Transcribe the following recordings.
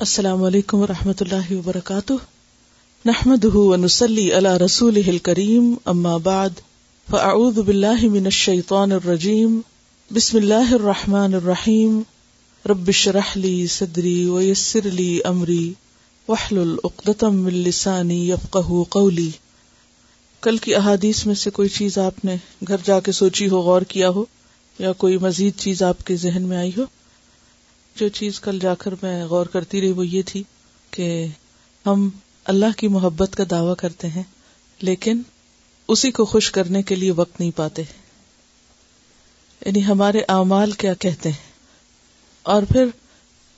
السلام علیکم و رحمۃ اللہ وبرکاتہ۔ نحمد ونسلی علی رسول کریم اما بعد، فاعوذ باللہ من الشیطان الرجیم۔ بسم اللہ الرحمن الرحیم۔ رب شرح لی صدری ویسر لی امری۔ وحلل اقدتم من لسانی یفقہ قولی۔ کل کی احادیث میں سے کوئی چیز آپ نے گھر جا کے سوچی ہو، غور کیا ہو، یا کوئی مزید چیز آپ کے ذہن میں آئی ہو؟ جو چیز کل جا کر میں غور کرتی رہی وہ یہ تھی کہ ہم اللہ کی محبت کا دعوی کرتے ہیں، لیکن اسی کو خوش کرنے کے لیے وقت نہیں پاتے۔ یعنی ہمارے اعمال کیا کہتے ہیں؟ اور پھر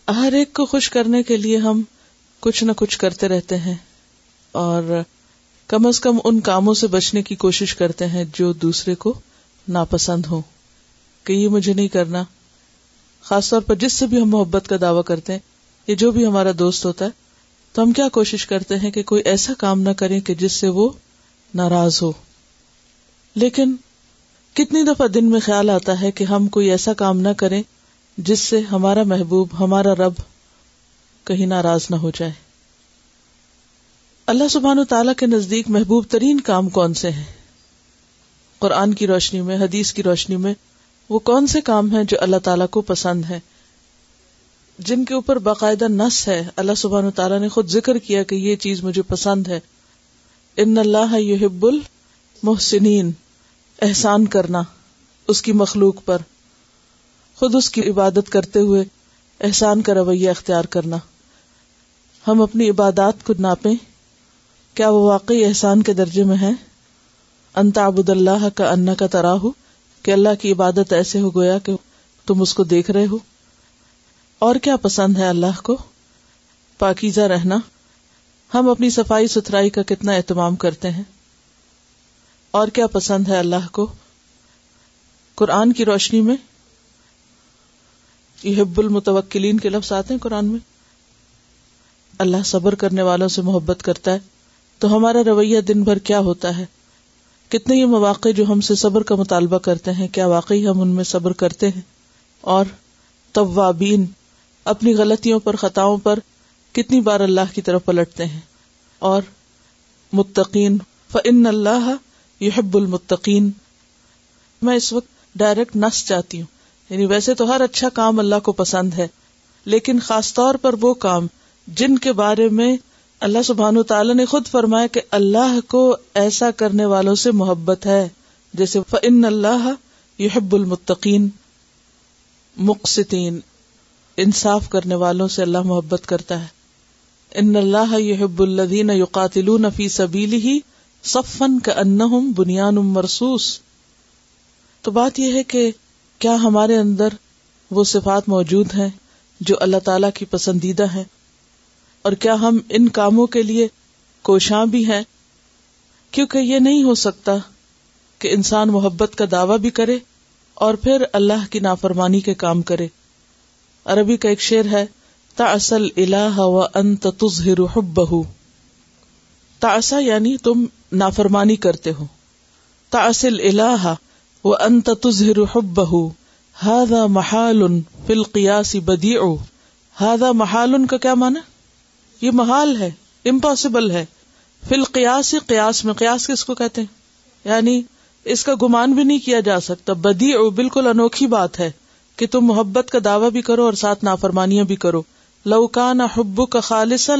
ہر ایک کو خوش کرنے کے لیے ہم کچھ نہ کچھ کرتے رہتے ہیں اور کم از کم ان کاموں سے بچنے کی کوشش کرتے ہیں جو دوسرے کو ناپسند ہو کہ یہ مجھے نہیں کرنا خاص طور پر جس سے بھی ہم محبت کا دعوی کرتے ہیں، یا جو بھی ہمارا دوست ہوتا ہے، تو ہم کیا کوشش کرتے ہیں کہ کوئی ایسا کام نہ کریں کہ جس سے وہ ناراض ہو۔ لیکن کتنی دفعہ دن میں خیال آتا ہے کہ ہم کوئی ایسا کام نہ کریں جس سے ہمارا محبوب، ہمارا رب کہیں ناراض نہ ہو جائے۔ اللہ سبحان و تعالیٰ کے نزدیک محبوب ترین کام کون سے ہیں؟ قرآن کی روشنی میں، حدیث کی روشنی میں وہ کون سے کام ہیں جو اللہ تعالیٰ کو پسند ہے جن کے اوپر باقاعدہ نس ہے، اللہ سبحان و تعالیٰ نے خود ذکر کیا کہ یہ چیز مجھے پسند ہے۔ ان اللہ یحب المحسنین، احسان کرنا اس کی مخلوق پر۔ خود اس کی عبادت کرتے ہوئے احسان کا رویہ اختیار کرنا۔ ہم اپنی عبادات کو ناپیں۔ کیا وہ واقعی احسان کے درجے میں ہے انت عبد اللہ کا انا کا تراہ کہ اللہ کی عبادت ایسے ہو گیا کہ تم اس کو دیکھ رہے ہو۔ اور کیا پسند ہے اللہ کو؟ پاکیزہ رہنا۔ ہم اپنی صفائی ستھرائی کا کتنا اہتمام کرتے ہیں۔ اور کیا پسند ہے اللہ کو؟ قرآن کی روشنی میں۔ یہ حب المتوکلین کے لفظ آتے ہیں قرآن میں۔ اللہ صبر کرنے والوں سے محبت کرتا ہے۔ تو ہمارا رویہ دن بھر کیا ہوتا ہے؟ کتنے یہ مواقع جو ہم سے صبر کا مطالبہ کرتے ہیں، کیا واقعی ہم ان میں صبر کرتے ہیں؟ اور طوابین اپنی غلطیوں پر، خطاؤں پر کتنی بار اللہ کی طرف پلٹتے ہیں؟ اور متقین فن اللہ یحب المتقین میں اس وقت ڈائریکٹ نس چاہتی ہوں۔ یعنی ویسے تو ہر اچھا کام اللہ کو پسند ہے، لیکن خاص طور پر وہ کام جن کے بارے میں اللہ سبحان تعالیٰ نے خود فرمایا کہ اللہ کو ایسا کرنے والوں سے محبت ہے، جیسے فن اللہ یحب المتقین مقصتین انصاف کرنے والوں سے اللہ محبت کرتا ہے۔ ان اللہ یحب الدین یقاتل فی سبیل ہی صفن کا ان بنیان مرسوس تو بات یہ ہے کہ کیا ہمارے اندر وہ صفات موجود ہیں جو اللہ تعالی کی پسندیدہ ہیں؟ اور کیا ہم ان کاموں کے لیے کوشاں بھی ہیں؟ کیونکہ یہ نہیں ہو سکتا کہ انسان محبت کا دعوی بھی کرے اور پھر اللہ کی نافرمانی کے کام کرے۔ عربی کا ایک شعر ہے تا اصل اللہ و انت تظہر حبہ تا یعنی تم نافرمانی کرتے ہو۔ تا اصل اللہ و انت تظہر حبہ هذا محال فی القیاس بدیع هذا محال کا کیا معنی؟ یہ محال ہے امپاسبل ہے۔ فل قیاس قیاس میں، قیاس کس کو کہتے ہیں؟ یعنی اس کا گمان بھی نہیں کیا جا سکتا۔ بدی اور بالکل انوکھی بات ہے کہ تم محبت کا دعوی بھی کرو اور ساتھ نافرمانیاں بھی کرو۔ لوکان حب کا خالص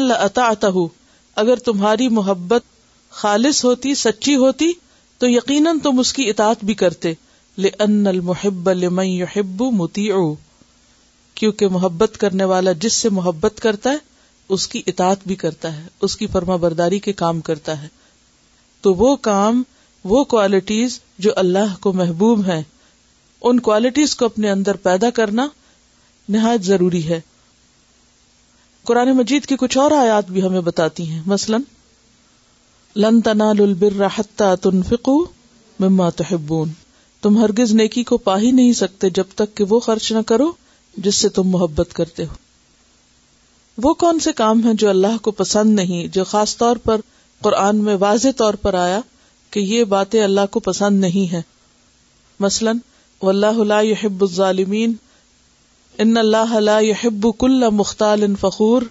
اگر تمہاری محبت خالص ہوتی، سچی ہوتی، تو یقیناً تم اس کی اطاعت بھی کرتے۔ لن المحب لمن يحب مطیع کیونکہ محبت کرنے والا جس سے محبت کرتا ہے اس کی اطاعت بھی کرتا ہے، اس کی فرما برداری کے کام کرتا ہے۔ تو وہ کام، وہ کوالٹیز جو اللہ کو محبوب ہیں، ان کوالٹیز کو اپنے اندر پیدا کرنا نہایت ضروری ہے۔ قرآن مجید کی کچھ اور آیات بھی ہمیں بتاتی ہیں۔ مثلاً، لن تنالوا البر حتى تنفقوا مما تحبون تم ہرگز نیکی کو پا ہی نہیں سکتے جب تک کہ وہ خرچ نہ کرو، جس سے تم محبت کرتے ہو۔ وہ کون سے کام ہیں جو اللہ کو پسند نہیں، جو خاص طور پر قرآن میں واضح طور پر آیا کہ یہ باتیں اللہ کو پسند نہیں ہے مثلاً، واللہ لا يحب الظالمین، ان اللہ لا يحب كل مختال فخور،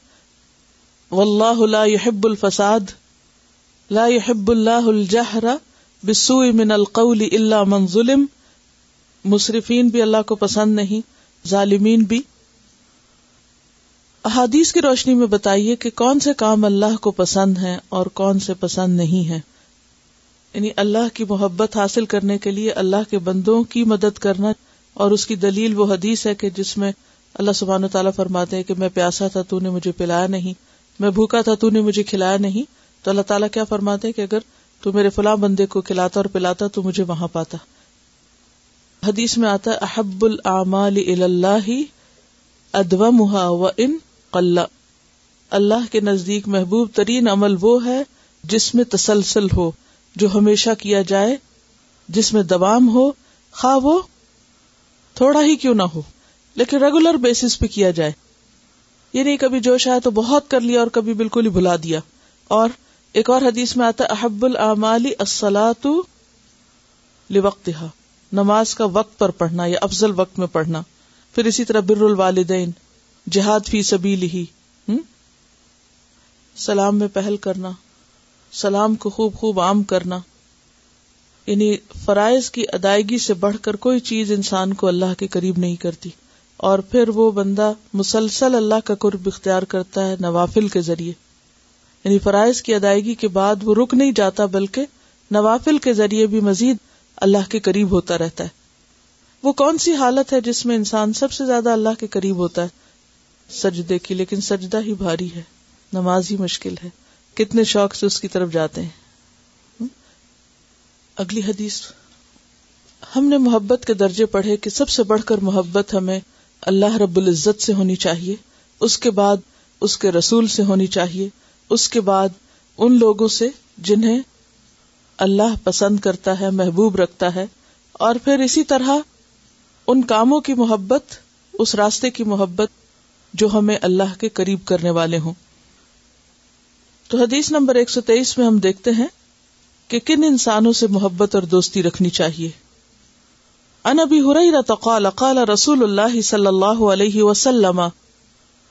واللہ لا يحب الفساد، لا يحب اللہ الجہر بالسوء من القول الا من ظلم۔ مصرفین بھی اللہ کو پسند نہیں، ظالمین بھی۔ احادیث کی روشنی میں بتائیے کہ کون سے کام اللہ کو پسند ہیں اور کون سے پسند نہیں ہیں۔ یعنی اللہ کی محبت حاصل کرنے کے لیے اللہ کے بندوں کی مدد کرنا اور اس کی دلیل وہ حدیث ہے کہ جس میں اللہ سبحانہ تعالیٰ فرماتے ہیں کہ میں پیاسا تھا تو نے مجھے پلایا نہیں، میں بھوکا تھا تو نے مجھے کھلایا نہیں۔ تو اللہ تعالیٰ کیا فرماتے کہ اگر تو میرے فلاں بندے کو کھلاتا اور پلاتا تو مجھے وہاں پاتا۔ حدیث میں آتا ہے، احب العمال اللہ ادومها و ان قل اللہ کے نزدیک محبوب ترین عمل وہ ہے جس میں تسلسل ہو، جو ہمیشہ کیا جائے۔ جس میں دوام ہو، خواہ وہ تھوڑا ہی کیوں نہ ہو، لیکن ریگولر بیسس پہ کیا جائے۔ یہ نہیں کبھی جوش آیا تو بہت کر لیا اور کبھی بالکل ہی بھلا دیا۔ اور ایک اور حدیث میں آتا احب العمالی السلاۃ لوقت نماز کا وقت پر پڑھنا یا افضل وقت میں پڑھنا۔ پھر اسی طرح بر الوالدین۔ جہاد فی سبیل ہی سلام میں پہل کرنا، سلام کو خوب خوب عام کرنا یعنی فرائض کی ادائیگی سے بڑھ کر کوئی چیز انسان کو اللہ کے قریب نہیں کرتی، اور پھر وہ بندہ مسلسل اللہ کا قرب اختیار کرتا ہے نوافل کے ذریعے۔ یعنی فرائض کی ادائیگی کے بعد وہ رک نہیں جاتا، بلکہ نوافل کے ذریعے بھی مزید اللہ کے قریب ہوتا رہتا ہے۔ وہ کون سی حالت ہے جس میں انسان سب سے زیادہ اللہ کے قریب ہوتا ہے؟ سجدے کی، لیکن سجدہ ہی بھاری ہے، نماز ہی مشکل ہے۔ کتنے شوق سے اس کی طرف جاتے ہیں۔ اگلی حدیث۔ ہم نے محبت کے درجے پڑھے کہ سب سے بڑھ کر محبت ہمیں اللہ رب العزت سے ہونی چاہیے، اس کے بعد اس کے رسول سے ہونی چاہیے، اس کے بعد ان لوگوں سے جنہیں اللہ پسند کرتا ہے، محبوب رکھتا ہے۔ اور پھر اسی طرح ان کاموں کی محبت، اس راستے کی محبت جو ہمیں اللہ کے قریب کرنے والے ہوں۔ تو حدیث نمبر ایک سو تیئیس میں ہم دیکھتے ہیں کہ کن انسانوں سے محبت اور دوستی رکھنی چاہیے۔ ان ابی هريره قال قال رسول الله صلى الله عليه وسلم،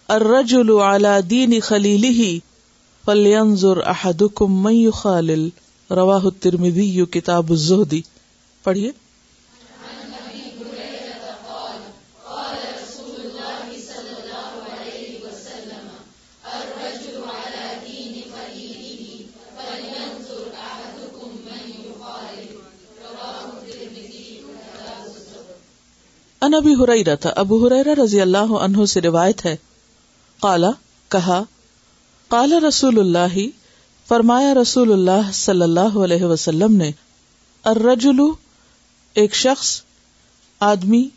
الرجل على دين خليله فلينظر احدكم من يخالل رواه الترمذي كتاب الزهد پڑھیے۔ ان ابھی ہرا تھا۔ ابو ہریرا رضی اللہ عنہ سے روایت ہے۔ کالا کہا کالا رسول اللہ فرمایا رسول اللہ صلی اللہ علیہ وسلم نے ارجلو ایک شخص، آدمی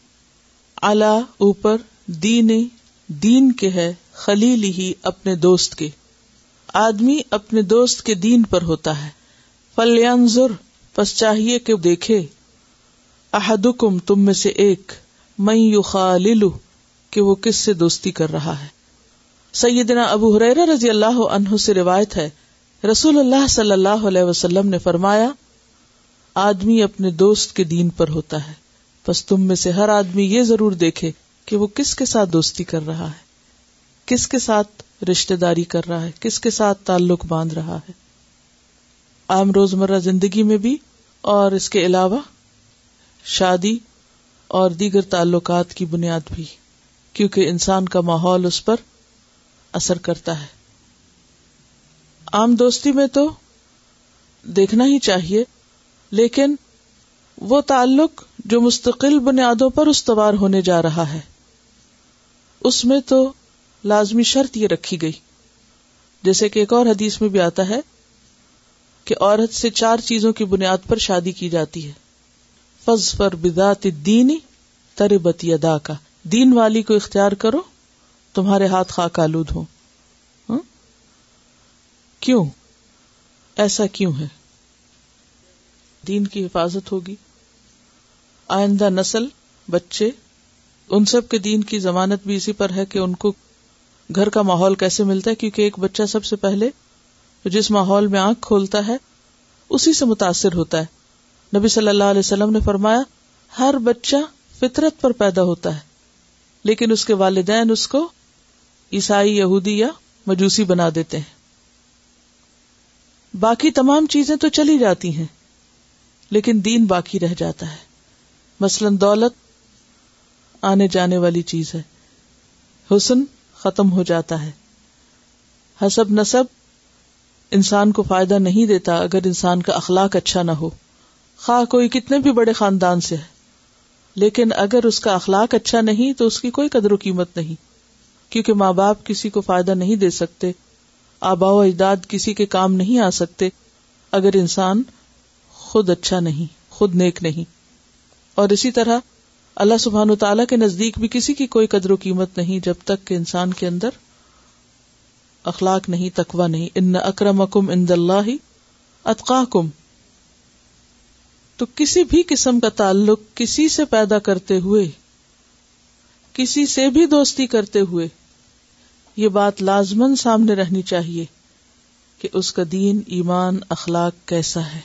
اعلی اوپر، دین دین کے ہے، خلیل ہی اپنے دوست کے۔ آدمی اپنے دوست کے دین پر ہوتا ہے۔ فلیانزر پس چاہیے کہ دیکھے۔ احدکم، تم میں سے ایک۔ میں یو خالو کہ وہ کس سے دوستی کر رہا ہے۔ سیدنا ابو حریر رضی اللہ عنہ سے روایت ہے، رسول اللہ صلی اللہ علیہ وسلم نے فرمایا، آدمی اپنے دوست کے دین پر ہوتا ہے۔ بس تم میں سے ہر آدمی یہ ضرور دیکھے کہ وہ کس کے ساتھ دوستی کر رہا ہے۔ کس کے ساتھ رشتے داری کر رہا ہے، کس کے ساتھ تعلق باندھ رہا ہے۔ عام روزمرہ زندگی میں بھی اور اس کے علاوہ شادی اور دیگر تعلقات کی بنیاد بھی، کیونکہ انسان کا ماحول اس پر اثر کرتا ہے۔ عام دوستی میں تو دیکھنا ہی چاہیے، لیکن وہ تعلق جو مستقل بنیادوں پر استوار ہونے جا رہا ہے، اس میں تو لازمی شرط یہ رکھی گئی۔ جیسے کہ ایک اور حدیث میں بھی آتا ہے کہ عورت سے چار چیزوں کی بنیاد پر شادی کی جاتی ہے۔ فض پر بدات دینی تربت ادا کا دین والی کو اختیار کرو، تمہارے ہاتھ خاک آلود ہو ہاں؟ کیوں؟ ایسا کیوں ہے؟ دین کی حفاظت ہوگی۔ آئندہ نسل، بچے، ان سب کے دین کی ضمانت بھی اسی پر ہے کہ ان کو گھر کا ماحول کیسے ملتا ہے، کیونکہ ایک بچہ سب سے پہلے جس ماحول میں آنکھ کھولتا ہے، اسی سے متاثر ہوتا ہے۔ نبی صلی اللہ علیہ وسلم نے فرمایا، ہر بچہ فطرت پر پیدا ہوتا ہے، لیکن اس کے والدین اس کو عیسائی، یہودی یا مجوسی بنا دیتے ہیں۔ باقی تمام چیزیں تو چلی جاتی ہیں، لیکن دین باقی رہ جاتا ہے۔ مثلا دولت آنے جانے والی چیز ہے، حسن ختم ہو جاتا ہے۔ حسب نصب انسان کو فائدہ نہیں دیتا اگر انسان کا اخلاق اچھا نہ ہو۔ خواہ کوئی کتنے بھی بڑے خاندان سے ہے، لیکن اگر اس کا اخلاق اچھا نہیں تو اس کی کوئی قدر و قیمت نہیں، کیونکہ ماں باپ کسی کو فائدہ نہیں دے سکتے، آبا و اجداد کسی کے کام نہیں آ سکتے، اگر انسان خود اچھا نہیں، خود نیک نہیں۔ اور اسی طرح اللہ سبحان و تعالیٰ کے نزدیک بھی کسی کی کوئی قدر و قیمت نہیں جب تک کہ انسان کے اندر اخلاق نہیں تکوا نہیں۔ ان اکرم اکم ان اللہ اطقا کم تو کسی بھی قسم کا تعلق کسی سے پیدا کرتے ہوئے، کسی سے بھی دوستی کرتے ہوئے، یہ بات لازمن سامنے رہنی چاہیے کہ اس کا دین، ایمان، اخلاق کیسا ہے۔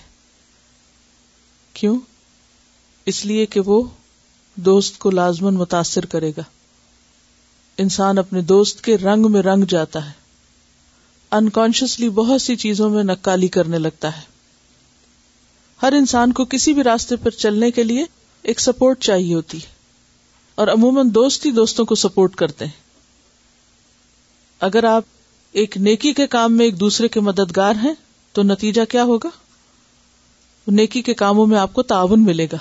کیوں؟ اس لیے کہ وہ دوست کو لازمن متاثر کرے گا۔ انسان اپنے دوست کے رنگ میں رنگ جاتا ہے۔ انکانشیسلی بہت سی چیزوں میں نکالی کرنے لگتا ہے۔ ہر انسان کو کسی بھی راستے پر چلنے کے لیے ایک سپورٹ چاہیے ہوتی ہے۔ اور عموماً دوست ہی دوستوں کو سپورٹ کرتے ہیں۔ اگر آپ ایک نیکی کے کام میں ایک دوسرے کے مددگار ہیں، تو نتیجہ کیا ہوگا؟ نیکی کے کاموں میں آپ کو تعاون ملے گا۔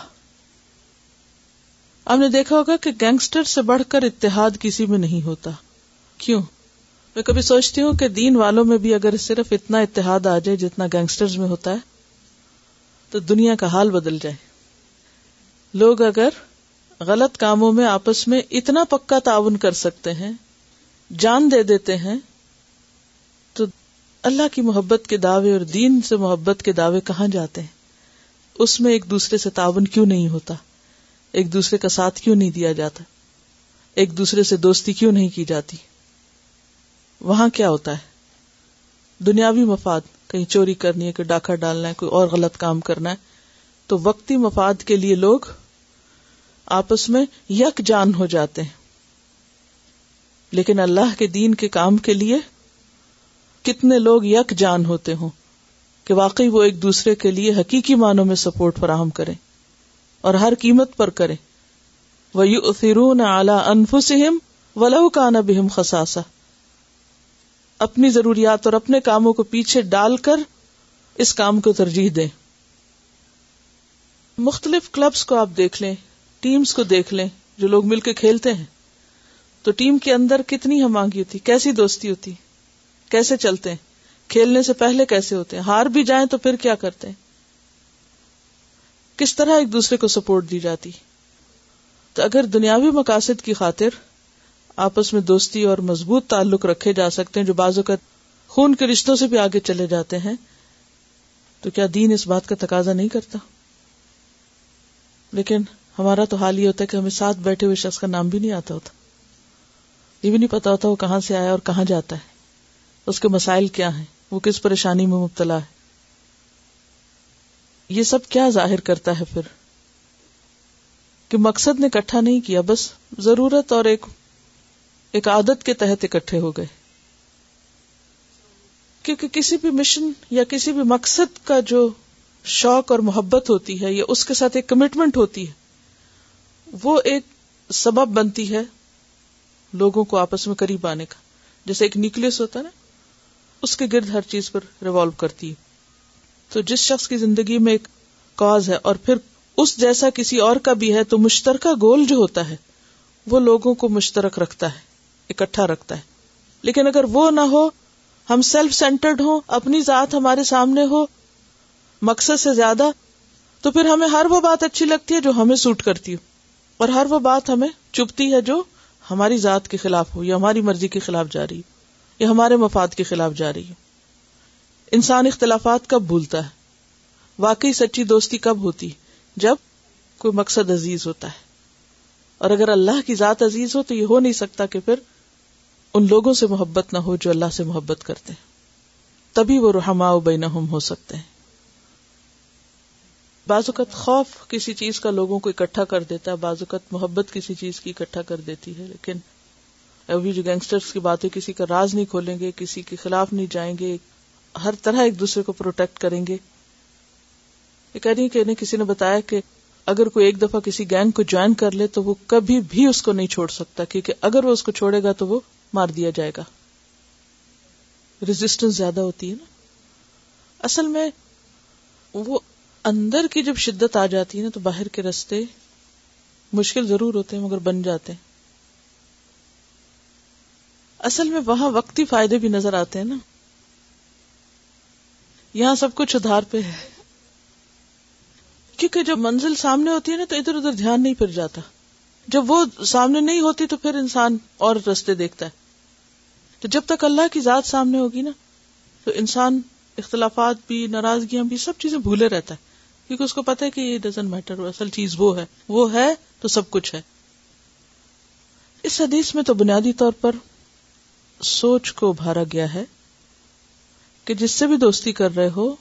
آپ نے دیکھا ہوگا کہ گینگسٹر سے بڑھ کر اتحاد کسی میں نہیں ہوتا۔ کیوں؟ میں کبھی سوچتی ہوں کہ دین والوں میں بھی اگر صرف اتنا اتحاد آ جائے جتنا گینگسٹر میں ہوتا ہے تو دنیا کا حال بدل جائے۔ لوگ اگر غلط کاموں میں آپس میں اتنا پکا تعاون کر سکتے ہیں، جان دے دیتے ہیں، تو اللہ کی محبت کے دعوے اور دین سے محبت کے دعوے کہاں جاتے ہیں؟ اس میں ایک دوسرے سے تعاون کیوں نہیں ہوتا؟ ایک دوسرے کا ساتھ کیوں نہیں دیا جاتا؟ ایک دوسرے سے دوستی کیوں نہیں کی جاتی؟ وہاں کیا ہوتا ہے؟ دنیاوی مفاد۔ کہیں چوری کرنی ہے، کوئی ڈاکہ ڈالنا ہے، کوئی اور غلط کام کرنا ہے، تو وقتی مفاد کے لیے لوگ آپس میں یک جان ہو جاتے ہیں۔ لیکن اللہ کے دین کے کام کے لیے کتنے لوگ یک جان ہوتے ہوں کہ واقعی وہ ایک دوسرے کے لیے حقیقی معنوں میں سپورٹ فراہم کریں اور ہر قیمت پر کریں۔ وہ یو فرون اعلی انفسم ولو کا نبہم خساسا اپنی ضروریات اور اپنے کاموں کو پیچھے ڈال کر اس کام کو ترجیح دیں۔ مختلف کلبس کو آپ دیکھ لیں، ٹیمز کو دیکھ لیں جو لوگ مل کے کھیلتے ہیں۔ تو ٹیم کے اندر کتنی ہم آنگی ہوتی، کیسی دوستی ہوتی، کیسے چلتے ہیں، کھیلنے سے پہلے کیسے ہوتے ہیں، ہار بھی جائیں تو پھر کیا کرتے ہیں۔ کس طرح ایک دوسرے کو سپورٹ دی جاتی۔ تو اگر دنیاوی مقاصد کی خاطر آپس میں دوستی اور مضبوط تعلق رکھے جا سکتے ہیں جو بعض اوقات خون کے رشتوں سے بھی آگے چلے جاتے ہیں۔ تو کیا دین اس بات کا تقاضا نہیں کرتا؟ لیکن ہمارا تو حال یہ ہوتا ہے کہ ہمیں ساتھ بیٹھے ہوئے شخص کا نام بھی نہیں آتا ہوتا۔ یہ بھی نہیں پتا ہوتا وہ کہاں سے آیا اور کہاں جاتا ہے۔ اس کے مسائل کیا ہیں؟ وہ کس پریشانی میں مبتلا ہے؟ یہ سب کیا ظاہر کرتا ہے پھر؟ کہ مقصد نے اکٹھا نہیں کیا، بس ضرورت اور ایک ایک عادت کے تحت اکٹھے ہو گئے۔ کیونکہ کسی بھی مشن یا کسی بھی مقصد کا جو شوق اور محبت ہوتی ہے یا اس کے ساتھ ایک کمٹمنٹ ہوتی ہے، وہ ایک سبب بنتی ہے لوگوں کو آپس میں قریب آنے کا۔ جیسے ایک نیوکلس ہوتا ہے نا، اس کے گرد ہر چیز پر ریوالو کرتی ہے۔ تو جس شخص کی زندگی میں ایک کاز ہے اور پھر اس جیسا کسی اور کا بھی ہے، تو مشترکہ گول جو ہوتا ہے، وہ لوگوں کو مشترک رکھتا ہے۔ اکٹھا رکھتا ہے۔ لیکن اگر وہ نہ ہو، ہم سیلف سینٹرڈ ہوں، اپنی ذات ہمارے سامنے ہو، مقصد سے زیادہ، تو پھر ہمیں ہر وہ بات اچھی لگتی ہے جو ہمیں سوٹ کرتی ہو۔ اور ہر وہ بات ہمیں چپتی ہے جو ہماری ذات کے خلاف ہو، یا ہماری مرضی کے خلاف جا رہی ہو، یا ہمارے مفاد کے خلاف جا رہی ہو۔ انسان اختلافات کب بھولتا ہے؟ واقعی سچی دوستی کب ہوتی؟ جب کوئی مقصد عزیز ہوتا ہے۔ اور اگر اللہ کی ذات عزیز ہو تو یہ ہو نہیں سکتا کہ پھر ان لوگوں سے محبت نہ ہو جو اللہ سے محبت کرتے ہیں۔ تبھی وہ رحما بینہم ہو سکتے ہیں۔ بعض اوقات خوف کسی چیز کا لوگوں کو اکٹھا کر دیتا ہے، بعض اوقات محبت کسی چیز کی اکٹھا کر دیتی ہے، لیکن ابھی جو گینگسٹرس کی بات ہے کسی کا راز نہیں کھولیں گے، کسی کے خلاف نہیں جائیں گے، ہر طرح ایک دوسرے کو پروٹیکٹ کریں گے۔ یہ کہہ رہی کہ انہیں کسی نے بتایا کہ اگر کوئی ایک دفعہ کسی گینگ کو جوائن کر لے تو وہ کبھی بھی اس کو نہیں چھوڑ سکتا، کیونکہ اگر وہ اس کو چھوڑے گا تو وہ مار دیا جائے گا۔ ریزسٹنس زیادہ ہوتی ہے نا۔ اصل میں وہ اندر کی جب شدت آ جاتی ہے نا تو باہر کے رستے مشکل ضرور ہوتے ہیں، مگر بن جاتے ہیں۔ اصل میں وہاں وقتی فائدے بھی نظر آتے ہیں نا۔ یہاں سب کچھ ادھار پہ ہے۔ کیونکہ جب منزل سامنے ہوتی ہے نا تو ادھر ادھر دھیان نہیں پھر جاتا۔ جب وہ سامنے نہیں ہوتی تو پھر انسان اور رستے دیکھتا ہے۔ تو جب تک اللہ کی ذات سامنے ہوگی نا، تو انسان اختلافات بھی، ناراضگیاں بھی، سب چیزیں بھولے رہتا ہے۔ کیونکہ اس کو پتا ہے کہ یہ ڈزنٹ میٹر اصل چیز وہ ہے۔ وہ ہے تو سب کچھ ہے۔ اس حدیث میں تو بنیادی طور پر سوچ کو ابھارا گیا ہے کہ جس سے بھی دوستی کر رہے ہو،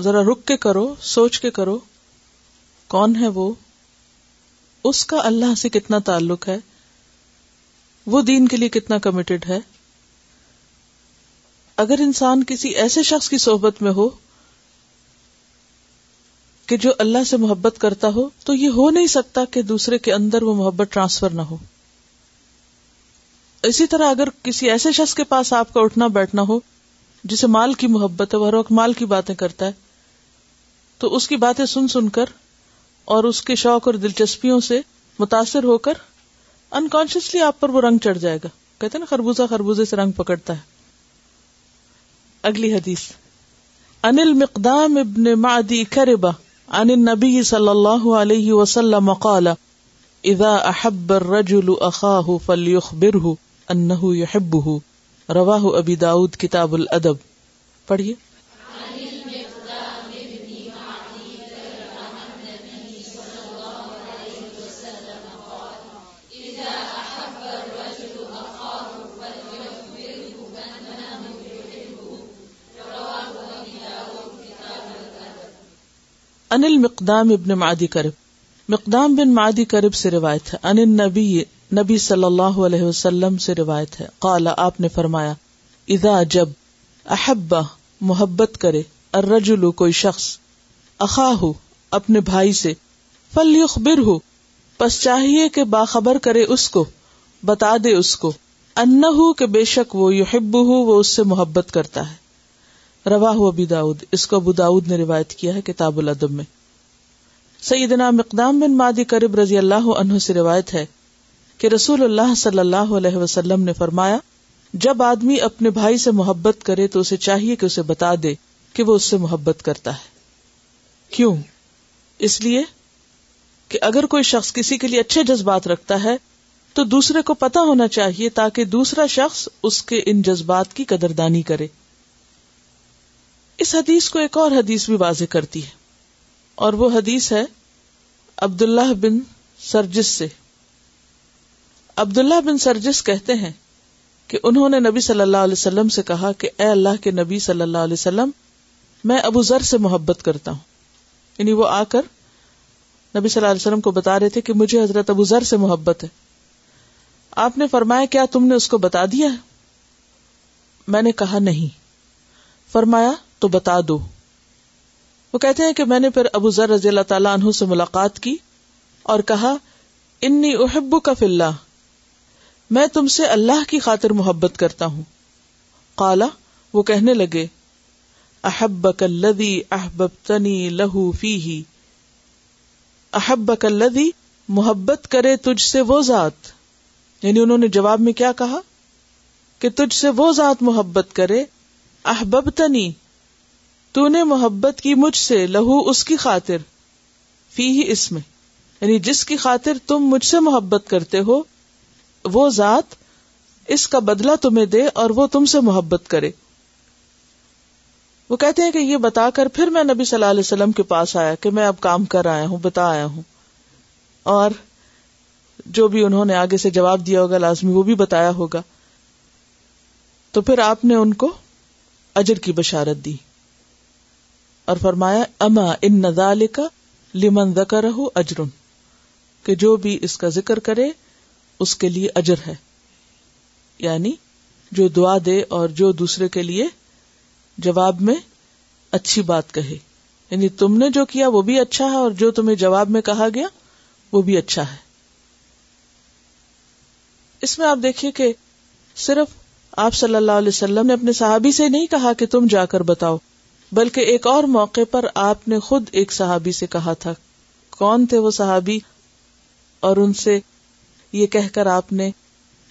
ذرا رک کے کرو، سوچ کے کرو، کون ہے وہ؟ اس کا اللہ سے کتنا تعلق ہے؟ وہ دین کے لیے کتنا کمیٹڈ ہے؟ اگر انسان کسی ایسے شخص کی صحبت میں ہو کہ جو اللہ سے محبت کرتا ہو، تو یہ ہو نہیں سکتا کہ دوسرے کے اندر وہ محبت ٹرانسفر نہ ہو۔ اسی طرح اگر کسی ایسے شخص کے پاس آپ کا اٹھنا بیٹھنا ہو، جسے مال کی محبت ہے، وہ وقت مال کی باتیں کرتا ہے، تو اس کی باتیں سن سن کر اور اس کے شوق اور دلچسپیوں سے متاثر ہو کر انکانشیسلی آپ پر وہ رنگ چڑھ جائے گا۔ کہتے ہیں نا، خربوزہ خربوزے سے رنگ پکڑتا ہے۔ اگلی حدیث۔ انل مقدام ابن معدی کربا عن النبی صلی اللہ علیہ وسلم قال، اذا احب الرجل اخاه فليخبره انه يحبه۔ رواہ ابی داود کتاب الادب۔ پڑھیے۔ انل مقدام ابن مادی کرب۔ مقدام بن مادی کرب سے روایت ہے۔ ان نبی نبی صلی اللہ علیہ وسلم سے روایت ہے۔ قال، آپ نے فرمایا، اذا جب احبا محبت کرے، الرجل، کوئی شخص اخاہ، اپنے بھائی سے فل یخبر ہو پس چاہیے کہ باخبر کرے اس کو، بتا دے اس کو ان کہ بے شک وہ یحب ہو وہ اس سے محبت کرتا ہے۔ روا ابی داود، اس کو ابو داود نے روایت کیا ہے کتاب العدم میں۔ سیدنا مقدام بن مادی کرب رضی اللہ عنہ سے روایت ہے کہ رسول اللہ صلی اللہ علیہ وسلم نے فرمایا، جب آدمی اپنے بھائی سے محبت کرے تو اسے چاہیے کہ اسے بتا دے کہ وہ اس سے محبت کرتا ہے۔ کیوں؟ اس لیے کہ اگر کوئی شخص کسی کے لیے اچھے جذبات رکھتا ہے، تو دوسرے کو پتا ہونا چاہیے تاکہ دوسرا شخص اس کے ان جذبات کی قدردانی کرے۔ اس حدیث کو ایک اور حدیث بھی واضح کرتی ہے اور وہ حدیث ہے عبداللہ بن سرجس سے۔ عبداللہ بن سرجس کہتے ہیں کہ انہوں نے نبی صلی اللہ علیہ وسلم سے کہا کہ اے اللہ کے نبی صلی اللہ علیہ وسلم، میں ابو ذر سے محبت کرتا ہوں۔ یعنی وہ آ کر نبی صلی اللہ علیہ وسلم کو بتا رہے تھے کہ مجھے حضرت ابو ذر سے محبت ہے۔ آپ نے فرمایا، کیا تم نے اس کو بتا دیا ہے؟ میں نے کہا، نہیں۔ فرمایا تو بتا دو۔ وہ کہتے ہیں کہ میں نے پھر ابو ذر رضی اللہ تعالیٰ عنہ سے ملاقات کی اور کہا، انی احب کا فلّہ میں تم سے اللہ کی خاطر محبت کرتا ہوں۔ کالا وہ کہنے لگے احب کلدی احب تنی لہو فی احب کلدی محبت کرے تجھ سے وہ ذات۔ یعنی انہوں نے جواب میں کیا کہا؟ کہ تجھ سے وہ ذات محبت کرے احبب تنی تو نے محبت کی مجھ سے، لہو اس کی خاطر، فی ہی اس میں یعنی جس کی خاطر تم مجھ سے محبت کرتے ہو، وہ ذات اس کا بدلہ تمہیں دے اور وہ تم سے محبت کرے۔ وہ کہتے ہیں کہ یہ بتا کر پھر میں نبی صلی اللہ علیہ وسلم کے پاس آیا کہ میں اب کام کر آیا ہوں، بتا آیا ہوں۔ اور جو بھی انہوں نے آگے سے جواب دیا ہوگا، لازمی وہ بھی بتایا ہوگا۔ تو پھر آپ نے ان کو اجر کی بشارت دی۔ اور فرمایا، اما ان نزال کا لمن ذکر کہ جو بھی اس کا ذکر کرے، اس کے لیے اجر ہے۔ یعنی جو دعا دے اور جو دوسرے کے لیے جواب میں اچھی بات کہے۔ یعنی تم نے جو کیا وہ بھی اچھا ہے اور جو تمہیں جواب میں کہا گیا وہ بھی اچھا ہے۔ اس میں آپ دیکھیے کہ صرف آپ صلی اللہ علیہ وسلم نے اپنے صحابی سے نہیں کہا کہ تم جا کر بتاؤ۔ بلکہ ایک اور موقع پر آپ نے خود ایک صحابی سے کہا تھا، کون تھے وہ صحابی؟ اور ان سے یہ کہہ کر آپ نے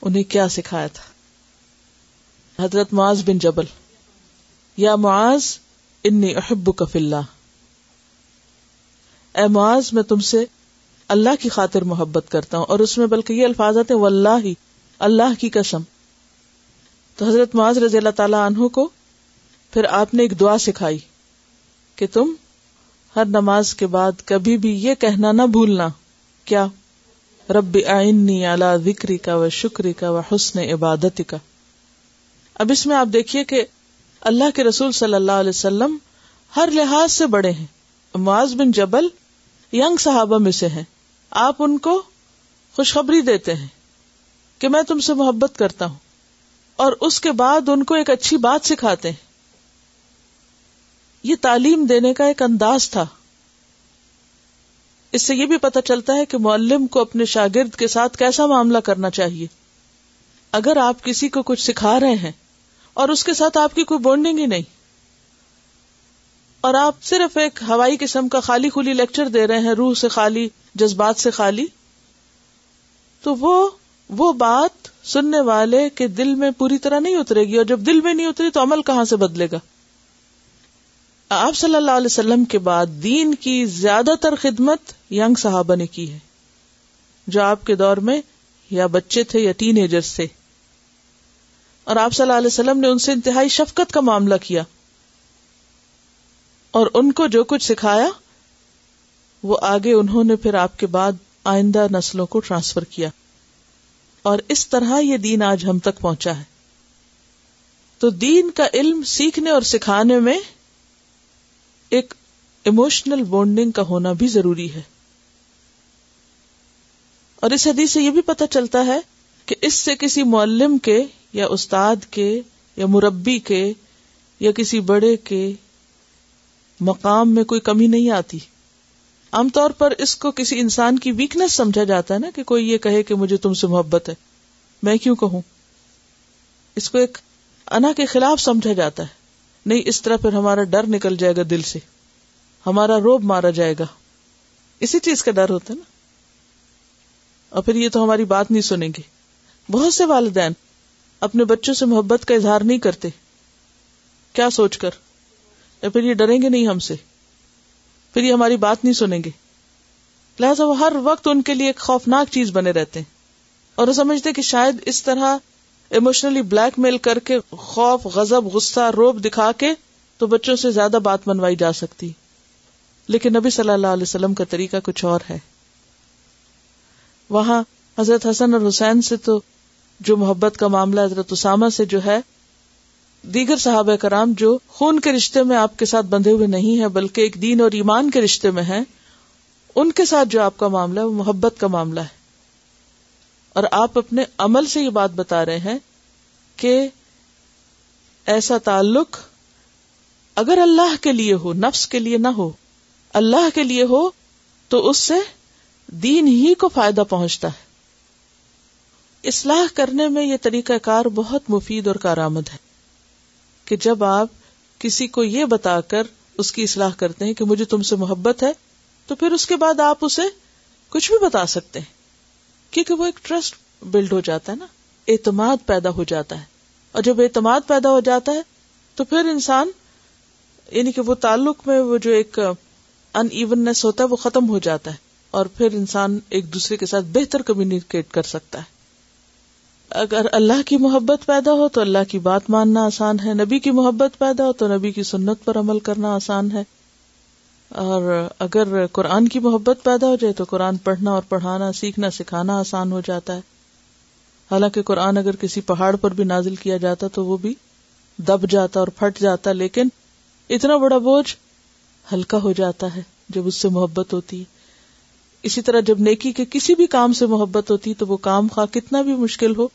انہیں کیا سکھایا تھا؟ حضرت معاذ بن جبل، یا معاذ، انی احب کف اللہ۔ اے معاذ، میں تم سے اللہ کی خاطر محبت کرتا ہوں، اور اس میں بلکہ یہ الفاظ آتے واللہ ہی اللہ کی قسم۔ تو حضرت معاذ رضی اللہ تعالی عنہ کو پھر آپ نے ایک دعا سکھائی کہ تم ہر نماز کے بعد کبھی بھی یہ کہنا نہ بھولنا، کیا؟ رب آئنی اعلی ذکری کا و شکری کا و حسن عبادت کا اب اس میں آپ دیکھیے کہ اللہ کے رسول صلی اللہ علیہ وسلم ہر لحاظ سے بڑے ہیں۔ معاذ بن جبل ینگ صحابہ میں سے ہیں۔ آپ ان کو خوشخبری دیتے ہیں کہ میں تم سے محبت کرتا ہوں اور اس کے بعد ان کو ایک اچھی بات سکھاتے ہیں۔ یہ تعلیم دینے کا ایک انداز تھا۔ اس سے یہ بھی پتا چلتا ہے کہ معلم کو اپنے شاگرد کے ساتھ کیسا معاملہ کرنا چاہیے۔ اگر آپ کسی کو کچھ سکھا رہے ہیں اور اس کے ساتھ آپ کی کوئی بونڈنگ ہی نہیں، اور آپ صرف ایک ہوائی قسم کا خالی کھلی لیکچر دے رہے ہیں، روح سے خالی، جذبات سے خالی، تو وہ وہ بات سننے والے کے دل میں پوری طرح نہیں اترے گی۔ اور جب دل میں نہیں اتری تو عمل کہاں سے بدلے گا؟ آپ صلی اللہ علیہ وسلم کے بعد دین کی زیادہ تر خدمت ینگ صحابہ نے کی ہے، جو آپ کے دور میں یا بچے تھے یا ٹین ایجر سے اور آپ صلی اللہ علیہ وسلم نے ان سے انتہائی شفقت کا معاملہ کیا۔ اور ان کو جو کچھ سکھایا، وہ آگے انہوں نے پھر آپ کے بعد آئندہ نسلوں کو ٹرانسفر کیا۔ اور اس طرح یہ دین آج ہم تک پہنچا ہے۔ تو دین کا علم سیکھنے اور سکھانے میں ایک ایموشنل بونڈنگ کا ہونا بھی ضروری ہے۔ اور اس حدیث سے یہ بھی پتہ چلتا ہے کہ اس سے کسی معلم کے یا استاد کے یا مربی کے یا کسی بڑے کے مقام میں کوئی کمی نہیں آتی۔ عام طور پر اس کو کسی انسان کی ویکنیس سمجھا جاتا ہے نا کہ کوئی یہ کہے کہ مجھے تم سے محبت ہے، میں کیوں کہوں؟ اس کو ایک انا کے خلاف سمجھا جاتا ہے۔ نہیں، اس طرح پھر ہمارا ڈر نکل جائے گا دل سے۔ ہمارا روب مارا جائے گا۔ اسی چیز کا ڈر ہوتا ہے نا۔ اور پھر یہ تو ہماری بات نہیں سنیں گے۔ بہت سے والدین اپنے بچوں سے محبت کا اظہار نہیں کرتے۔ کیا سوچ کر؟ یا پھر یہ ڈریں گے نہیں ہم سے؟ پھر یہ ہماری بات نہیں سنیں گے۔ لہٰذا وہ ہر وقت ان کے لیے ایک خوفناک چیز بنے رہتے ہیں۔ اور وہ سمجھتے کہ شاید اس طرح ایموشنلی بلیک میل کر کے خوف غزب غصہ، روب دکھا کے تو بچوں سے زیادہ بات منوائی جا سکتی۔ لیکن نبی صلی اللہ علیہ وسلم کا طریقہ کچھ اور ہے۔ وہاں حضرت حسن اور حسین سے تو جو محبت کا معاملہ حضرت اسامہ سے جو ہے، دیگر صحابہ کرام جو خون کے رشتے میں آپ کے ساتھ بندھے ہوئے نہیں ہیں، بلکہ ایک دین اور ایمان کے رشتے میں ہیں، ان کے ساتھ جو آپ کا معاملہ ہے، وہ محبت کا معاملہ ہے۔ اور آپ اپنے عمل سے یہ بات بتا رہے ہیں کہ ایسا تعلق اگر اللہ کے لیے ہو، نفس کے لیے نہ ہو، اللہ کے لیے ہو، تو اس سے دین ہی کو فائدہ پہنچتا ہے۔ اصلاح کرنے میں یہ طریقہ کار بہت مفید اور کارآمد ہے کہ جب آپ کسی کو یہ بتا کر اس کی اصلاح کرتے ہیں کہ مجھے تم سے محبت ہے، تو پھر اس کے بعد آپ اسے کچھ بھی بتا سکتے ہیں۔ کیونکہ وہ ایک ٹرسٹ بلڈ ہو جاتا ہے نا، اعتماد پیدا ہو جاتا ہے۔ اور جب اعتماد پیدا ہو جاتا ہے، تو پھر انسان یعنی کہ وہ تعلق میں وہ جو ایک ان ایوننس ہوتا ہے، وہ ختم ہو جاتا ہے۔ اور پھر انسان ایک دوسرے کے ساتھ بہتر کمیونیکیٹ کر سکتا ہے۔ اگر اللہ کی محبت پیدا ہو، تو اللہ کی بات ماننا آسان ہے۔ نبی کی محبت پیدا ہو، تو نبی کی سنت پر عمل کرنا آسان ہے۔ اور اگر قرآن کی محبت پیدا ہو جائے تو قرآن پڑھنا اور پڑھانا، سیکھنا، سکھانا آسان ہو جاتا ہے۔ حالانکہ قرآن اگر کسی پہاڑ پر بھی نازل کیا جاتا تو وہ بھی دب جاتا اور پھٹ جاتا، لیکن اتنا بڑا بوجھ ہلکا ہو جاتا ہے جب اس سے محبت ہوتی۔ ہے اسی طرح جب نیکی کے کسی بھی کام سے محبت ہوتی تو وہ کام خواہ کتنا بھی مشکل ہو،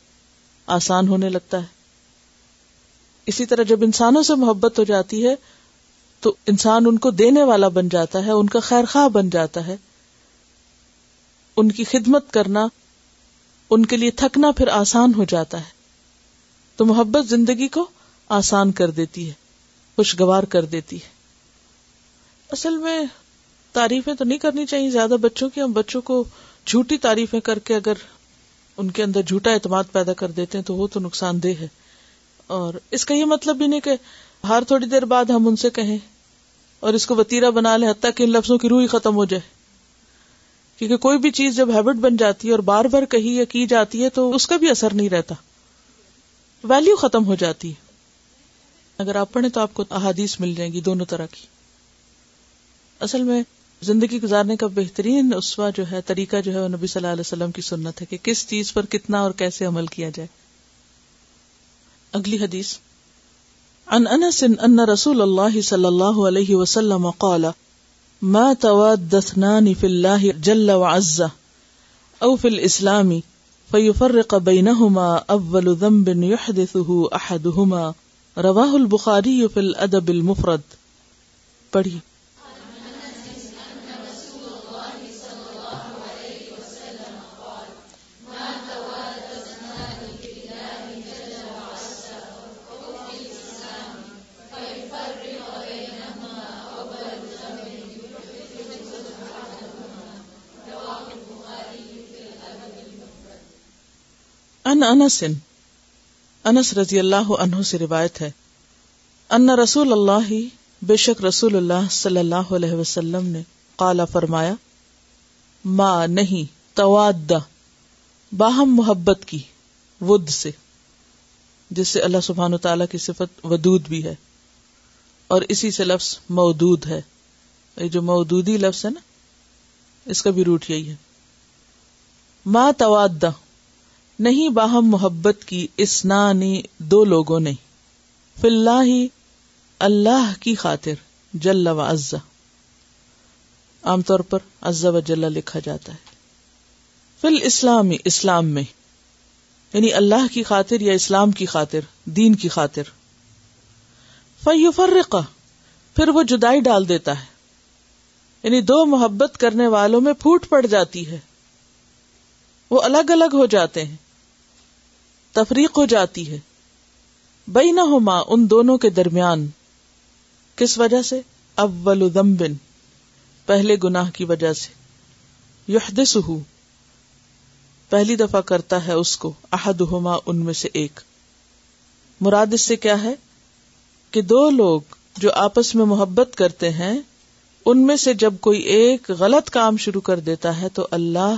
آسان ہونے لگتا ہے۔ اسی طرح جب انسانوں سے محبت ہو جاتی ہے تو انسان ان کو دینے والا بن جاتا ہے، ان کا خیر خواہ بن جاتا ہے۔ ان کی خدمت کرنا، ان کے لیے تھکنا پھر آسان ہو جاتا ہے۔ تو محبت زندگی کو آسان کر دیتی ہے، خوشگوار کر دیتی ہے۔ اصل میں تعریفیں تو نہیں کرنی چاہیے، زیادہ بچوں کی، ہم بچوں کو جھوٹی تعریفیں کر کے اگر ان کے اندر جھوٹا اعتماد پیدا کر دیتے ہیں تو وہ تو نقصان دہ ہے۔ اور اس کا یہ مطلب بھی نہیں کہ ہر تھوڑی دیر بعد ہم ان سے کہیں۔ اور اس کو وتیرا بنا لیں حتیٰ کہ ان لفظوں کی روح ہی ختم ہو جائے۔ کیونکہ کوئی بھی چیز جب ہیبٹ بن جاتی ہے اور بار بار کہی یا کی جاتی ہے تو اس کا بھی اثر نہیں رہتا۔ ویلو ختم ہو جاتی ہے۔ اگر آپ پڑھیں تو آپ کو احادیث مل جائیں گی دونوں طرح کی۔ اصل میں زندگی گزارنے کا بہترین اسوا جو ہے، طریقہ جو ہے وہ نبی صلی اللہ علیہ وسلم کی سنت ہے کہ کس چیز پر کتنا اور کیسے عمل کیا جائے۔ اگلی حدیث۔ ان انس ان رسول اللہ صلی اللہ علیہ وسلم قال، ما توادثنان في الله جل وعز او في الاسلام فيفرق بينهما اول ذنب يحدثه احدهما. رواه البخاري في الادب المفرد۔ پڑھیے۔ ان انس انس رضی اللہ عنہ سے روایت ہے۔ ان رسول اللہ، بے شک رسول اللہ صلی اللہ علیہ وسلم نے قالا فرمایا، ما نہیں تواد، باہم محبت کی، ود سے، جس سے اللہ سبحان تعالی کی صفت ودود بھی ہے۔ اور اسی سے لفظ مودود ہے۔ یہ جو مودودی لفظ ہے نا، اس کا بھی روٹ یہی ہے۔ ما تواد نہیں باہم محبت کی اسنانی دو لوگوں نے۔ فی اللہ اللہ کی خاطر، جل و عزا عام طور پر عزا و جل لکھا جاتا ہے۔ فل اسلامی اسلام میں۔ یعنی اللہ کی خاطر یا اسلام کی خاطر، دین کی خاطر۔ فیفرقہ، پھر وہ جدائی ڈال دیتا ہے۔ یعنی دو محبت کرنے والوں میں پھوٹ پڑ جاتی ہے۔ وہ الگ الگ ہو جاتے ہیں۔ تفریق ہو جاتی ہے۔ بئی نہ ہوما ان دونوں کے درمیان۔ کس وجہ سے؟ اول ذنبن۔ پہلے گناہ کی وجہ سے۔ یحدث پہلی دفعہ کرتا ہے اس کو۔ احد ہوما ان میں سے ایک۔ مراد اس سے کیا ہے؟ کہ دو لوگ جو آپس میں محبت کرتے ہیں، ان میں سے جب کوئی ایک غلط کام شروع کر دیتا ہے، تو اللہ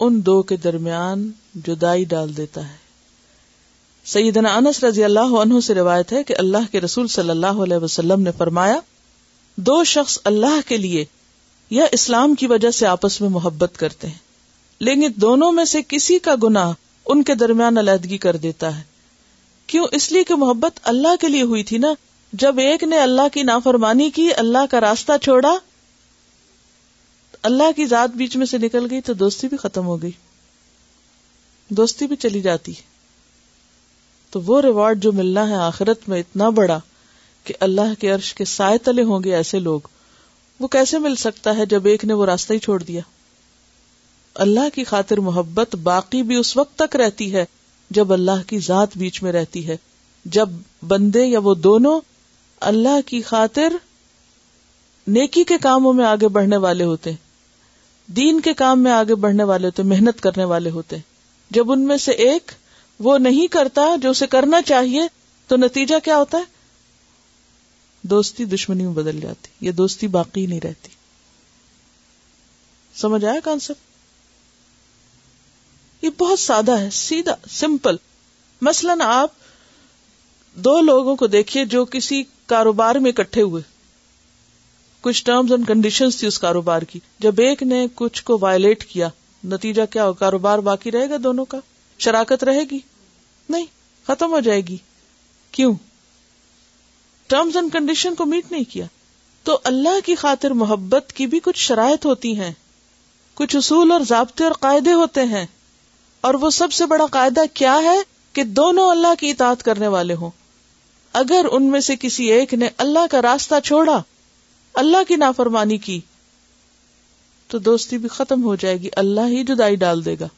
ان دو کے درمیان جدائی ڈال دیتا ہے۔ سیدنا انس رضی اللہ عنہ سے روایت ہے کہ اللہ کے رسول صلی اللہ علیہ وسلم نے فرمایا، دو شخص اللہ کے لیے یا اسلام کی وجہ سے آپس میں محبت کرتے ہیں، لیکن دونوں میں سے کسی کا گناہ ان کے درمیان علیحدگی کر دیتا ہے۔ کیوں؟ اس لیے کہ محبت اللہ کے لیے ہوئی تھی نا۔ جب ایک نے اللہ کی نافرمانی کی، اللہ کا راستہ چھوڑا، اللہ کی ذات بیچ میں سے نکل گئی تو دوستی بھی ختم ہو گئی۔ دوستی بھی چلی جاتی۔ ہے تو وہ ریوارڈ جو ملنا ہے آخرت میں اتنا بڑا کہ اللہ کے عرش کے سائے تلے ہوں گے ایسے لوگ۔ وہ کیسے مل سکتا ہے جب ایک نے وہ راستہ ہی چھوڑ دیا؟ اللہ کی خاطر محبت باقی بھی اس وقت تک رہتی ہے جب اللہ کی ذات بیچ میں رہتی ہے۔ جب بندے یا وہ دونوں اللہ کی خاطر نیکی کے کاموں میں آگے بڑھنے والے ہوتے دین کے کام میں آگے بڑھنے والے ہوتے محنت کرنے والے ہوتے جب ان میں سے ایک وہ نہیں کرتا جو اسے کرنا چاہیے، تو نتیجہ کیا ہوتا ہے؟ دوستی دشمنی میں بدل جاتی، یہ دوستی باقی نہیں رہتی۔ سمجھ آیا کانسپٹ یہ بہت سادہ ہے، سیدھا، سمپل۔ مثلاً آپ دو لوگوں کو دیکھیے جو کسی کاروبار میں اکٹھے ہوئے۔ کچھ ٹرمز اینڈ کنڈیشن تھی اس کاروبار کی۔ جب ایک نے کچھ کو وائلیٹ کیا، نتیجہ کیا ہو؟ کاروبار باقی رہے گا دونوں کا؟ شراکت رہے گی؟ نہیں، ختم ہو جائے گی۔ کیوں؟ ٹرمز اینڈ کنڈیشن کو میٹ نہیں کیا۔ تو اللہ کی خاطر محبت کی بھی کچھ شرائط ہوتی ہیں۔ کچھ اصول اور ضابطے اور قاعدے ہوتے ہیں۔ اور وہ سب سے بڑا قاعدہ کیا ہے کہ دونوں اللہ کی اطاعت کرنے والے ہوں۔ اگر ان میں سے کسی ایک نے اللہ کا راستہ چھوڑا، اللہ کی نافرمانی کی، تو دوستی بھی ختم ہو جائے گی۔ اللہ ہی جدائی ڈال دے گا۔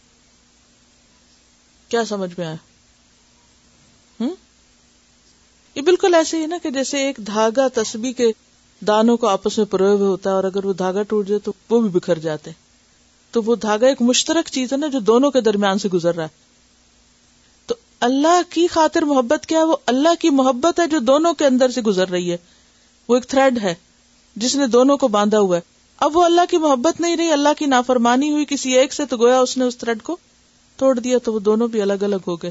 کیا سمجھ میں آیا؟ ہوں یہ بالکل ایسے ہی نا کہ جیسے ایک دھاگا تسبی کے دانوں کو آپس میں پروئے ہوئے ہوتا ہے اور اگر وہ دھاگا ٹوٹ جائے تو وہ بھی بکھر جاتے تو وہ دھاگا ایک مشترک چیز ہے نا جو دونوں کے درمیان سے گزر رہا ہے۔ تو اللہ کی خاطر محبت کیا وہ اللہ کی محبت ہے جو دونوں کے اندر سے گزر رہی ہے۔ وہ ایک تھریڈ ہے۔ جس نے دونوں کو باندھا ہوا ہے۔ اب وہ اللہ کی محبت نہیں رہی، اللہ کی نافرمانی ہوئی کسی ایک سے تو گویا اس نے اس تھریڈ کو توڑ دیا تو وہ دونوں بھی الگ الگ ہو گئے۔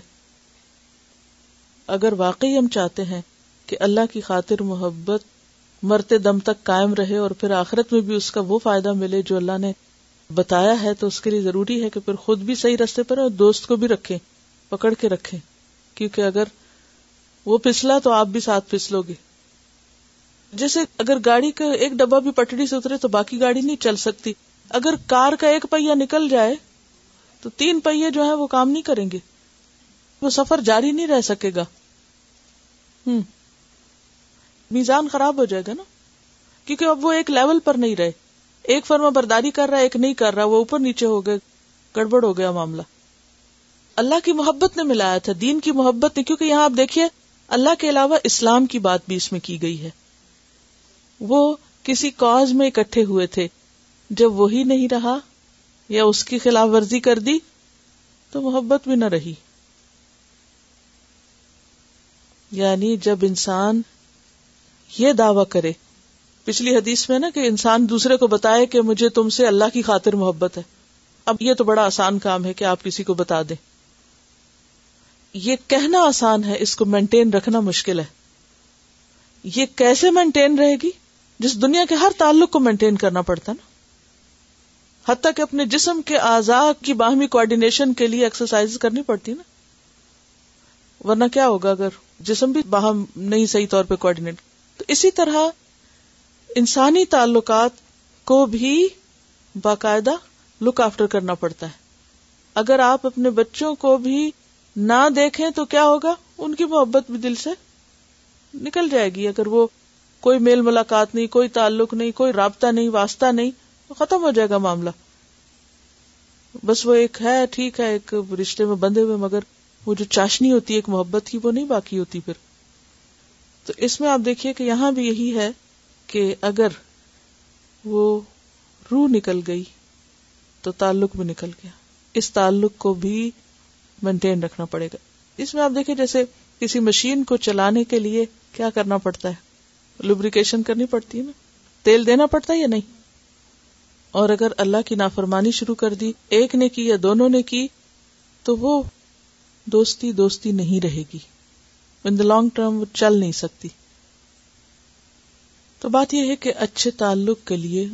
اگر واقعی ہم چاہتے ہیں کہ اللہ کی خاطر محبت مرتے دم تک قائم رہے اور پھر آخرت میں بھی اس کا وہ فائدہ ملے جو اللہ نے بتایا ہے، تو اس کے لیے ضروری ہے کہ پھر خود بھی صحیح رستے پر اور دوست کو بھی رکھے پکڑ کے رکھے کیونکہ اگر وہ پھسلا تو آپ بھی ساتھ پھسلو گے۔ جیسے اگر گاڑی کا ایک ڈبا بھی پٹڑی سے اترے تو باقی گاڑی نہیں چل سکتی۔ اگر کار کا ایک پہیا نکل جائے تو تین پہیے جو ہے وہ کام نہیں کریں گے۔ وہ سفر جاری نہیں رہ سکے گا۔ ہوں میزان خراب ہو جائے گا نا۔ کیونکہ اب وہ ایک لیول پر نہیں رہے۔ ایک فرما برداری کر رہا ہے، ایک نہیں کر رہا، وہ اوپر نیچے ہو گئے۔ گڑبڑ ہو گیا معاملہ۔ اللہ کی محبت نے ملایا تھا، دین کی محبت نے۔ کیونکہ یہاں آپ دیکھیے، اللہ کے علاوہ اسلام کی بات بھی اس میں کی گئی ہے۔ وہ کسی کاز میں اکٹھے ہوئے تھے۔ جب وہی نہیں رہا یا اس کی خلاف ورزی کر دی تو محبت بھی نہ رہی۔ یعنی جب انسان یہ دعوی کرے، پچھلی حدیث میں نا کہ انسان دوسرے کو بتائے کہ مجھے تم سے اللہ کی خاطر محبت ہے۔ اب یہ تو بڑا آسان کام ہے کہ آپ کسی کو بتا دیں۔ یہ کہنا آسان ہے، اس کو مینٹین رکھنا مشکل ہے۔ یہ کیسے مینٹین رہے گی؟ جس دنیا کے ہر تعلق کو مینٹین کرنا پڑتا نا۔ حتیٰ کہ اپنے جسم کے اعضاء کی باہمی کوآڈینیشن کے لیے ایکسرسائز کرنی پڑتی نا۔ ورنہ کیا ہوگا اگر جسم بھی باہم نہیں صحیح طور پہ کوآڈینیٹ تو اسی طرح انسانی تعلقات کو بھی باقاعدہ لک آفٹر کرنا پڑتا ہے۔ اگر آپ اپنے بچوں کو بھی نہ دیکھیں تو کیا ہوگا؟ ان کی محبت بھی دل سے نکل جائے گی۔ اگر وہ کوئی میل ملاقات نہیں، کوئی تعلق نہیں، کوئی رابطہ نہیں، واسطہ نہیں ختم ہو جائے گا معاملہ۔ بس وہ ایک ہے، ٹھیک ہے، ایک رشتے میں بندھے ہوئے، مگر وہ جو چاشنی ہوتی ہے ایک محبت کی وہ نہیں باقی ہوتی پھر۔ تو اس میں آپ دیکھیے کہ یہاں بھی یہی ہے کہ اگر وہ روح نکل گئی، تو تعلق بھی نکل گیا۔ اس تعلق کو بھی مینٹین رکھنا پڑے گا۔ اس میں آپ دیکھیں جیسے کسی مشین کو چلانے کے لیے کیا کرنا پڑتا ہے؟ لوبریکیشن کرنی پڑتی ہے نا؟ تیل دینا پڑتا ہے یا نہیں؟ اور اگر اللہ کی نافرمانی شروع کر دی، ایک نے کی یا دونوں نے کی، تو وہ دوستی دوستی نہیں رہے گی۔ ان دا لانگ ٹرم وہ چل نہیں سکتی۔ تو بات یہ ہے کہ اچھے تعلق کے لیے،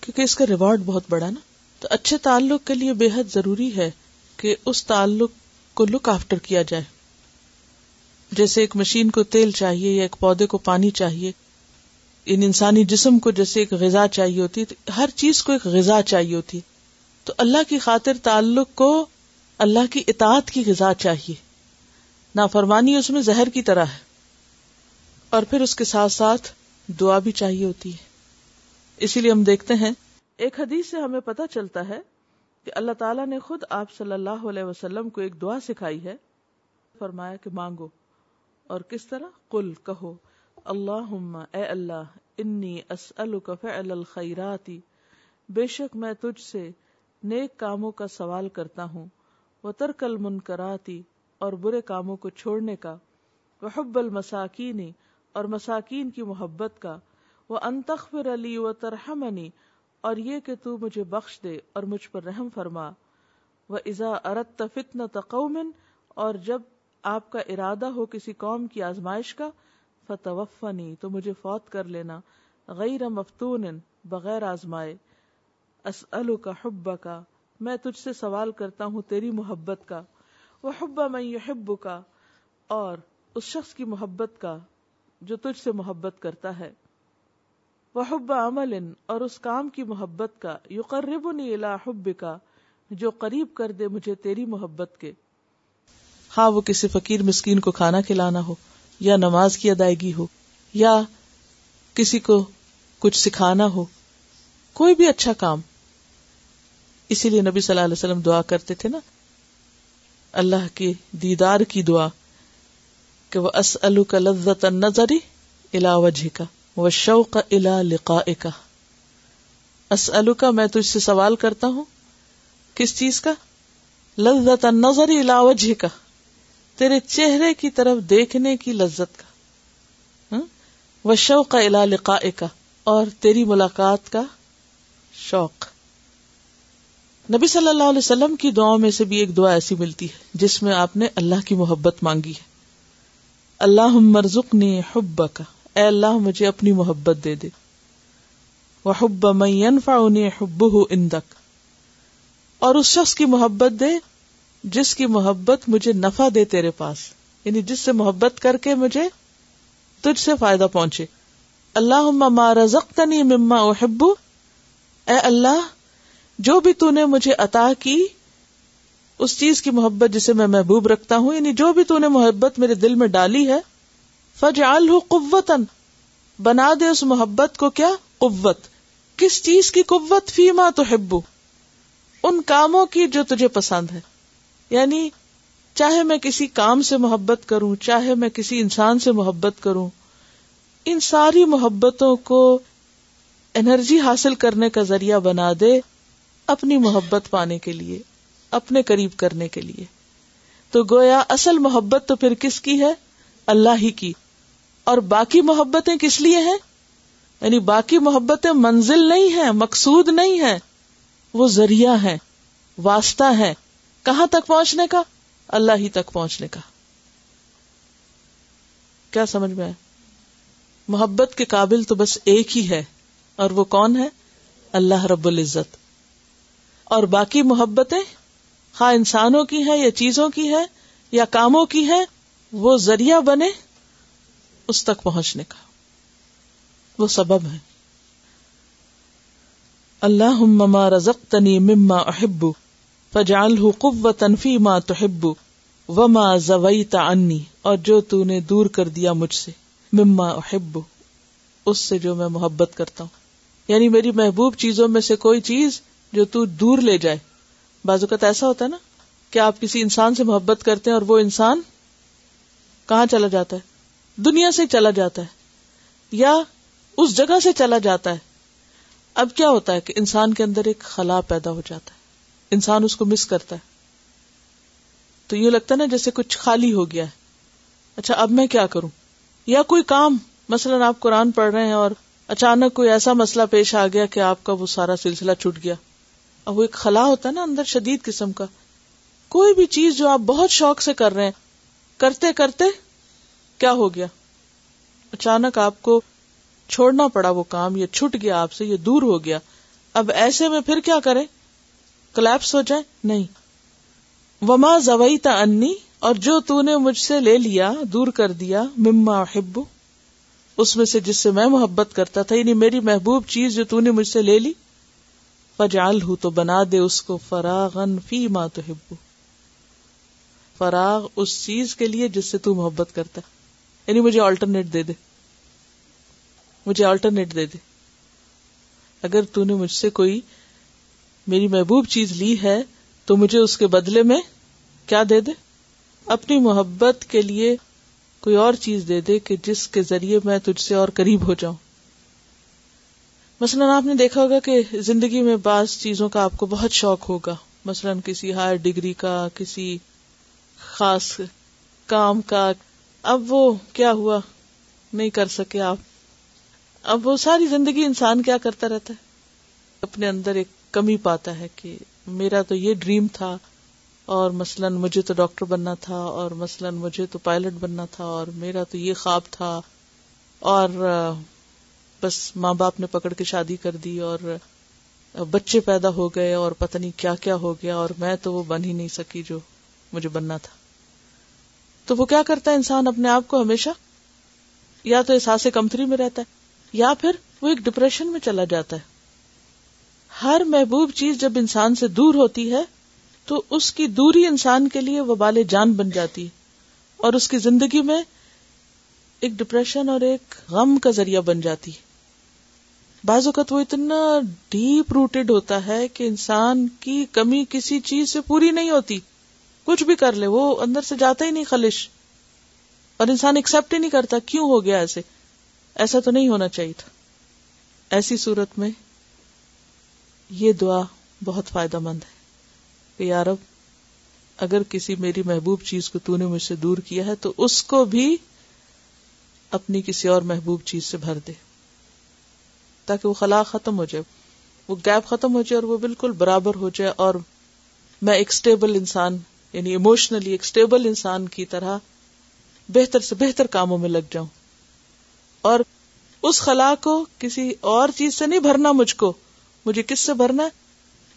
کیونکہ اس کا ریوارڈ بہت بڑا نا، تو اچھے تعلق کے لیے بے حد ضروری ہے کہ اس تعلق کو لک آفٹر کیا جائے۔ جیسے ایک مشین کو تیل چاہیے یا ایک پودے کو پانی چاہیے ان انسانی جسم کو جیسے ایک غذا چاہیے ہوتی ہے ہر چیز کو ایک غذا چاہیے ہوتی۔ تو اللہ کی خاطر تعلق کو اللہ کی اطاعت کی غذا چاہیے۔ نافرمانی اس میں زہر کی طرح ہے۔ اور پھر اس کے ساتھ ساتھ دعا بھی چاہیے ہوتی ہے۔ اسی لیے ہم دیکھتے ہیں، ایک حدیث سے ہمیں پتا چلتا ہے کہ اللہ تعالیٰ نے خود آپ صلی اللہ علیہ وسلم کو ایک دعا سکھائی ہے۔ فرمایا کہ مانگو اور کس طرح؟ کل کہو۔ اللہ اے اللہ، انی فعل الخیراتی بے شک میں تجھ سے نیک کاموں کا سوال کرتا ہوں وہ ترکل منکراتی اور برے کاموں کو چھوڑنے کا وہ حب المساکینی اور مساکین کی محبت کا وہ انتخر علی و ترہمنی اور یہ کہ تو مجھے بخش دے اور مجھ پر رحم فرما وہ ازا ارت فتن تقومن اور جب آپ کا ارادہ ہو کسی قوم کی آزمائش کا فتوفنی، تو مجھے فوت کر لینا، غیر مفتون بغیر آزمائے۔ اسلو کا حب کا میں تجھ سے سوال کرتا ہوں تیری محبت کا۔ وہ حبا میں کا اور اس شخص کی محبت کا، جو تجھ سے محبت کرتا ہے۔ وہ حب عمل، اور اس کام کی محبت کا۔ یو قرب حب کا جو قریب کر دے مجھے تیری محبت کے۔ ہاں وہ کسی فقیر مسکین کو کھانا کھلانا ہو۔ یا نماز کی ادائیگی ہو، یا کسی کو کچھ سکھانا ہو، کوئی بھی اچھا کام۔ اسی لیے نبی صلی اللہ علیہ وسلم دعا کرتے تھے نا، اللہ کے دیدار کی دعا کہ وہ اسلو کا لذت نظری الا وجہ کا وہ شوق الا لقا کا اسلو کا میں تجھ سے سوال کرتا ہوں، کس چیز کا؟ لذت نظری الا وجہ کا تیرے چہرے کی طرف دیکھنے کی لذت کا وہ شوق الا کا اور تیری ملاقات کا شوق۔ نبی صلی اللہ علیہ وسلم کی دعاؤں میں سے بھی ایک دعا ایسی ملتی ہے، جس میں آپ نے اللہ کی محبت مانگی ہے۔ اللہ مرزق نے حب کا اے اللہ مجھے اپنی محبت دے دے۔ وہ حب مینفا حب اندک اور اس شخص کی محبت دے جس کی محبت مجھے نفع دے تیرے پاس یعنی جس سے محبت کر کے مجھے تجھ سے فائدہ پہنچے۔ اللہ ما رزقتنی مما احب، اے اللہ، جو بھی تو نے مجھے عطا کی، اس چیز کی محبت جسے میں محبوب رکھتا ہوں یعنی جو بھی تو نے محبت میرے دل میں ڈالی ہے فج قوتن بنا دے اس محبت کو کیا؟ قوت۔ کس چیز کی قوت؟ فیما تو ان کاموں کی جو تجھے پسند ہے۔ یعنی چاہے میں کسی کام سے محبت کروں، چاہے میں کسی انسان سے محبت کروں، ان ساری محبتوں کو انرجی حاصل کرنے کا ذریعہ بنا دے اپنی محبت پانے کے لیے، اپنے قریب کرنے کے لیے۔ تو گویا اصل محبت تو پھر کس کی ہے؟ اللہ ہی کی۔ اور باقی محبتیں کس لیے ہیں؟ یعنی باقی محبتیں منزل نہیں ہیں، مقصود نہیں ہے وہ ذریعہ ہے واسطہ ہے کہاں تک پہنچنے کا؟ اللہ ہی تک پہنچنے کا۔ کیا سمجھ میں محبت کے قابل تو بس ایک ہی ہے، اور وہ کون ہے؟ اللہ رب العزت۔ اور باقی محبتیں خواہ انسانوں کی ہے یا چیزوں کی ہے یا کاموں کی ہے وہ ذریعہ بنے اس تک پہنچنے کا۔ وہ سبب ہے۔ اللہ مما رزق تنی مما احب۔ فجال فی ماں تو وما زویتا انی اور جو تو نے دور کر دیا مجھ سے، مما احب اس سے جو میں محبت کرتا ہوں۔ یعنی میری محبوب چیزوں میں سے کوئی چیز جو تو دور لے جائے۔ بازو کا ایسا ہوتا ہے نا کہ آپ کسی انسان سے محبت کرتے ہیں اور وہ انسان کہاں چلا جاتا ہے؟ دنیا سے چلا جاتا ہے یا اس جگہ سے چلا جاتا ہے۔ اب کیا ہوتا ہے کہ انسان کے اندر ایک خلا پیدا ہو جاتا ہے۔ انسان اس کو مس کرتا ہے۔ تو یہ لگتا ہے نا جیسے کچھ خالی ہو گیا ہے۔ اچھا اب میں کیا کروں؟ یا کوئی کام، مثلاً آپ قرآن پڑھ رہے ہیں اور اچانک کوئی ایسا مسئلہ پیش آ گیا کہ آپ کا وہ سارا سلسلہ چھٹ گیا۔ اب وہ ایک خلا ہوتا ہے نا اندر شدید قسم کا۔ کوئی بھی چیز جو آپ بہت شوق سے کر رہے ہیں، کرتے کرتے کیا ہو گیا؟ اچانک آپ کو چھوڑنا پڑا وہ کام، یہ چھٹ گیا آپ سے، یہ دور ہو گیا۔ اب ایسے میں پھر کیا کریں؟ کلیپس ہو جائے؟ نہیں. وما زوئی تا انی اور جو تو نے مجھ سے لے لیا، دور کر دیا، مما ہبو اس میں سے جس سے میں محبت کرتا تھا یعنی میری محبوب چیز جو تو نے مجھ سے لے لی فجال ہوں تو بنا دے اس کو فراغن فی ماں تو ہبو فراغ اس چیز کے لیے جس سے تو محبت کرتا یعنی مجھے آلٹرنیٹ دے دے۔ مجھے آلٹرنیٹ دے دے۔ اگر تو نے مجھ سے کوئی میری محبوب چیز لی ہے تو مجھے اس کے بدلے میں کیا دے دے؟ اپنی محبت کے لیے کوئی اور چیز دے دے کہ جس کے ذریعے میں تجھ سے اور قریب ہو جاؤں۔ مثلاً آپ نے دیکھا ہوگا کہ زندگی میں بعض چیزوں کا آپ کو بہت شوق ہوگا۔ مثلاً کسی ہائر ڈگری کا، کسی خاص کام کا۔ اب وہ کیا ہوا؟ نہیں کر سکے آپ۔ اب وہ ساری زندگی انسان کیا کرتا رہتا ہے؟ اپنے اندر ایک کمی پاتا ہے کہ میرا تو یہ ڈریم تھا اور مثلاً مجھے تو ڈاکٹر بننا تھا اور مثلاً مجھے تو پائلٹ بننا تھا اور میرا تو یہ خواب تھا اور بس ماں باپ نے پکڑ کے شادی کر دی اور بچے پیدا ہو گئے اور پتہ نہیں کیا کیا ہو گیا اور میں تو وہ بن ہی نہیں سکی جو مجھے بننا تھا۔ تو وہ کیا کرتا ہے انسان اپنے آپ کو ہمیشہ؟ یا تو احساس کمتری میں رہتا ہے یا پھر وہ ایک ڈپریشن میں چلا جاتا ہے۔ ہر محبوب چیز جب انسان سے دور ہوتی ہے، تو اس کی دوری انسان کے لیے وبال جان بن جاتی۔ ہے اور اس کی زندگی میں ایک ڈپریشن اور ایک غم کا ذریعہ بن جاتی۔ ہے بعض اوقات وہ اتنا ڈیپ روٹیڈ ہوتا ہے کہ انسان کی کمی کسی چیز سے پوری نہیں ہوتی۔ کچھ بھی کر لے، وہ اندر سے جاتا ہی نہیں خلش۔ اور انسان ایکسپٹ ہی نہیں کرتا، کیوں ہو گیا ایسے؟ ایسا تو نہیں ہونا چاہیے تھا۔ ایسی صورت میں یہ دعا بہت فائدہ مند ہے کہ یارب اگر کسی میری محبوب چیز کو تو نے مجھ سے دور کیا ہے تو اس کو بھی اپنی کسی اور محبوب چیز سے بھر دے تاکہ وہ خلا ختم ہو جائے، وہ گیپ ختم ہو جائے اور وہ بالکل برابر ہو جائے اور میں ایک اسٹیبل انسان یعنی ایموشنلی ایک اسٹیبل انسان کی طرح بہتر سے بہتر کاموں میں لگ جاؤں اور اس خلا کو کسی اور چیز سے نہیں بھرنا مجھ کو مجھے کس سے بھرنا ہے؟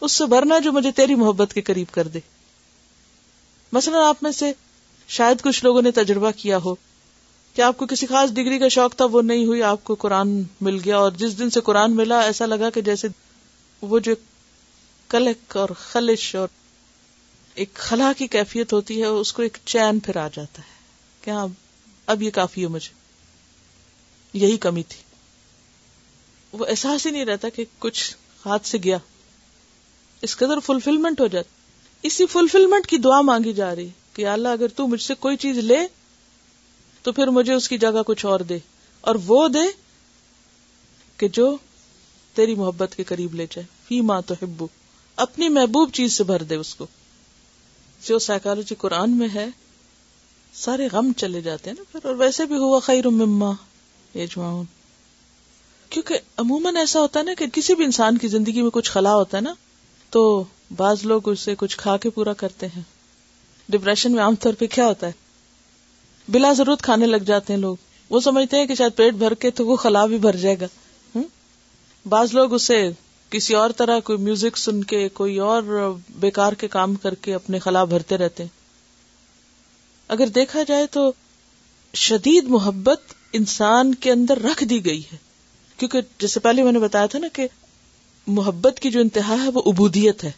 اس سے بھرنا جو مجھے تیری محبت کے قریب کر دے۔ مثلا آپ میں سے شاید کچھ لوگوں نے تجربہ کیا ہو۔ کہ آپ کو کسی خاص ڈگری کا شوق تھا؟ وہ نہیں ہوئی، آپ کو قرآن مل گیا اور جس دن سے قرآن ملا ایسا لگا کہ جیسے وہ جو کلک اور خلش اور ایک خلا کی کیفیت ہوتی ہے، اس کو ایک چین پھر آ جاتا ہے۔ کہ ہاں اب یہ کافی ہے مجھے؟ یہی کمی تھی۔ وہ احساس ہی نہیں رہتا کہ کچھ ہاتھ سے گیا۔ اس قدر فلفلمنٹ ہو جاتی اسی فلفلمنٹ کی دعا مانگی جا رہی کہ اللہ اگر تو مجھ سے کوئی چیز لے، تو پھر مجھے اس کی جگہ کچھ اور دے۔ اور وہ دے کہ جو تیری محبت کے قریب لے جائے۔ فی ماں تو ہبو اپنی محبوب چیز سے بھر دے اس کو۔ جو سائیکالوجی قرآن میں ہے، سارے غم چلے جاتے ہیں نا پھر۔ اور ویسے بھی ہوا خیر مما یجمعون۔ کیونکہ عموماً ایسا ہوتا ہے نا کہ کسی بھی انسان کی زندگی میں کچھ خلا ہوتا ہے نا، تو بعض لوگ اسے کچھ کھا کے پورا کرتے ہیں۔ ڈپریشن میں عام طور پہ کیا ہوتا ہے؟ بلا ضرورت کھانے لگ جاتے ہیں لوگ۔ وہ سمجھتے ہیں کہ شاید پیٹ بھر کے تو وہ خلا بھی بھر جائے گا۔ بعض لوگ اسے کسی اور طرح کوئی میوزک سن کے، کوئی اور بیکار کے کام کر کے اپنے خلا بھرتے رہتے ہیں۔ اگر دیکھا جائے تو شدید محبت انسان کے اندر رکھ دی گئی ہے۔ کیونکہ جیسے پہلے میں نے بتایا تھا نا کہ محبت کی جو انتہا ہے وہ ابودیت ہے،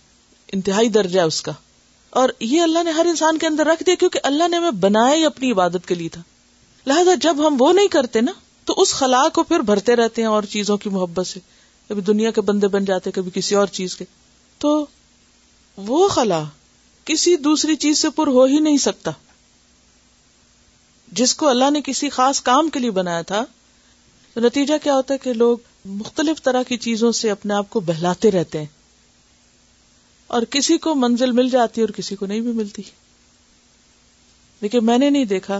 انتہائی درجہ ہے اس کا۔ اور یہ اللہ نے ہر انسان کے اندر رکھ دیا کیونکہ اللہ نے ہمیں بنایا ہی اپنی عبادت کے لیے تھا۔ لہذا جب ہم وہ نہیں کرتے نا، تو اس خلا کو پھر بھرتے رہتے ہیں اور چیزوں کی محبت سے۔ کبھی دنیا کے بندے بن جاتے، کبھی کسی اور چیز کے۔ تو وہ خلا کسی دوسری چیز سے پر ہو ہی نہیں سکتا۔ جس کو اللہ نے کسی خاص کام کے لیے بنایا تھا تو نتیجہ کیا ہوتا ہے کہ لوگ مختلف طرح کی چیزوں سے اپنے آپ کو بہلاتے رہتے ہیں۔ اور کسی کو منزل مل جاتی اور کسی کو نہیں بھی ملتی۔ لیکن میں نے نہیں دیکھا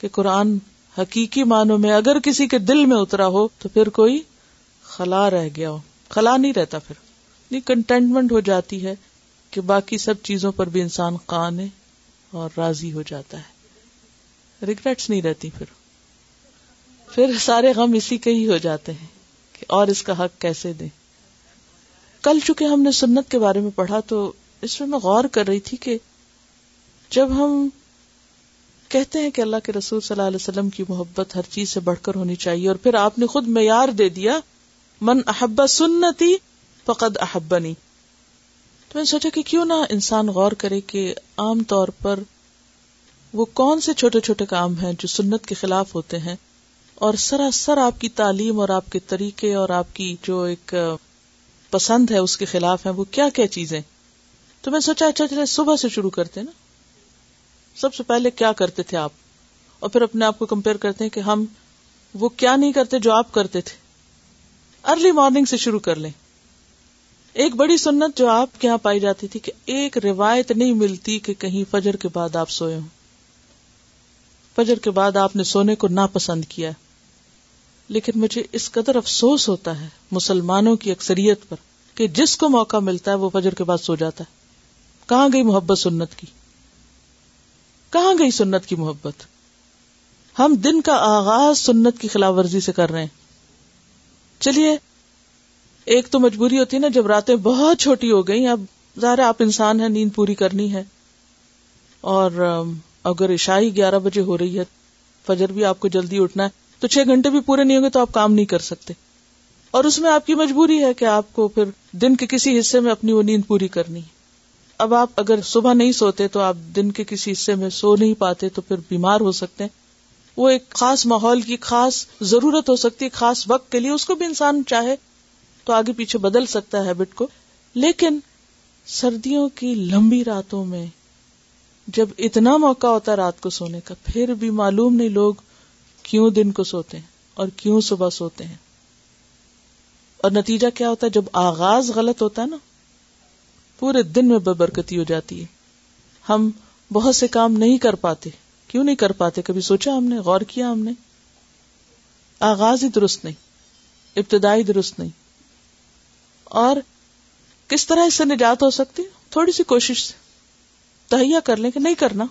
کہ قرآن حقیقی معنوں میں اگر کسی کے دل میں اترا ہو تو پھر کوئی خلا رہ گیا ہو۔ خلا نہیں رہتا پھر۔ نہیں کنٹینٹمنٹ ہو جاتی ہے کہ باقی سب چیزوں پر بھی انسان قان ہے اور راضی ہو جاتا ہے۔ ریگریٹس نہیں رہتی پھر۔ پھر سارے غم اسی کے ہی ہو جاتے ہیں کہ اور اس کا حق کیسے دیں؟ کل چونکہ ہم نے سنت کے بارے میں پڑھا تو اس میں میں غور کر رہی تھی کہ جب ہم کہتے ہیں کہ اللہ کے رسول صلی اللہ علیہ وسلم کی محبت ہر چیز سے بڑھ کر ہونی چاہیے اور پھر آپ نے خود معیار دے دیا، من احبا سنتی فقد احبنی۔ تو میں سوچا کہ کیوں نہ انسان غور کرے کہ عام طور پر وہ کون سے چھوٹے چھوٹے کام ہیں جو سنت کے خلاف ہوتے ہیں اور سراسر آپ کی تعلیم اور آپ کے طریقے اور آپ کی جو ایک پسند ہے اس کے خلاف ہے وہ کیا کیا چیزیں تو میں سوچا اچھا چلے صبح سے شروع کرتے نا۔ سب سے پہلے کیا کرتے تھے آپ؟ اور پھر اپنے آپ کو کمپیئر کرتے ہیں کہ ہم وہ کیا نہیں کرتے جو آپ کرتے تھے۔ ارلی مارننگ سے شروع کر لیں۔ ایک بڑی سنت جو آپ کے یہاں پائی جاتی تھی کہ ایک روایت نہیں ملتی کہ کہیں فجر کے بعد آپ سوئے ہوں۔ فجر کے بعد آپ نے سونے کو ناپسند کیا۔ لیکن مجھے اس قدر افسوس ہوتا ہے مسلمانوں کی اکثریت پر کہ جس کو موقع ملتا ہے وہ فجر کے بعد سو جاتا ہے۔ کہاں گئی محبت سنت کی؟ کہاں گئی سنت کی محبت؟ ہم دن کا آغاز سنت کی خلاف ورزی سے کر رہے ہیں۔ چلیے، ایک تو مجبوری ہوتی ہے نا جب راتیں بہت چھوٹی ہو گئی اب ظاہر آپ انسان ہیں، نیند پوری کرنی ہے۔ اور اگر عشائی گیارہ بجے ہو رہی ہے، فجر بھی آپ کو جلدی اٹھنا ہے۔ تو چھ گھنٹے بھی پورے نہیں ہوں گے تو آپ کام نہیں کر سکتے۔ اور اس میں آپ کی مجبوری ہے کہ آپ کو پھر دن کے کسی حصے میں اپنی وہ نیند پوری کرنی ہے۔ اب آپ اگر صبح نہیں سوتے تو آپ دن کے کسی حصے میں سو نہیں پاتے تو پھر بیمار ہو سکتے ہیں۔ وہ ایک خاص ماحول کی خاص ضرورت ہو سکتی ہے، خاص وقت کے لیے، اس کو بھی انسان چاہے تو آگے پیچھے بدل سکتا ہے ہیبٹ کو۔ لیکن سردیوں کی لمبی راتوں میں جب اتنا موقع ہوتا ہے رات کو سونے کا، پھر بھی معلوم نہیں لوگ کیوں دن کو سوتے ہیں اور کیوں صبح سوتے ہیں؟ اور نتیجہ کیا ہوتا ہے؟ جب آغاز غلط ہوتا ہے نا، پورے دن میں ببرکتی ہو جاتی ہے۔ ہم بہت سے کام نہیں کر پاتے۔ کیوں نہیں کر پاتے؟ کبھی سوچا ہم نے؟ غور کیا ہم نے؟ آغاز ہی درست نہیں، ابتدائی درست نہیں۔ اور کس طرح اس سے نجات ہو سکتی؟ تھوڑی سی کوشش سے۔ تہیا کر لیں کہ نہیں کرنا۔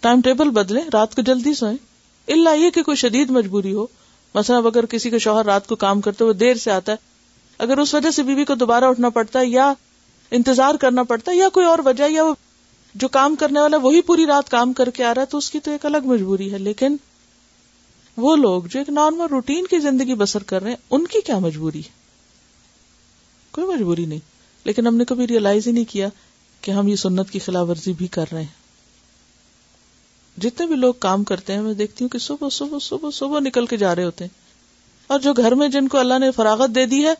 ٹائم ٹیبل بدلے رات کو جلدی سوئیں۔ اللہ یہ کہ کوئی شدید مجبوری ہو۔ مثلا اگر کسی کا شوہر رات کو کام کرتے ہوئے دیر سے آتا ہے۔ اگر اس وجہ سے بیوی کو دوبارہ اٹھنا پڑتا ہے یا انتظار کرنا پڑتا ہے یا کوئی اور وجہ، یا جو کام کرنے والا وہی پوری رات کام کر کے آ رہا ہے، تو اس کی تو ایک الگ مجبوری ہے۔ لیکن وہ لوگ جو ایک نارمل روٹین کی زندگی بسر کر رہے ہیں، ان کی کیا مجبوری ہے؟ کوئی مجبوری نہیں۔ لیکن ہم نے کبھی ریئلائز ہی نہیں کیا کہ ہم یہ سنت کی خلاف ورزی بھی کر رہے ہیں۔ جتنے بھی لوگ کام کرتے ہیں، میں دیکھتی ہوں کہ صبح صبح صبح صبح نکل کے جا رہے ہوتے ہیں۔ اور جو گھر میں جن کو اللہ نے فراغت دے دی ہے،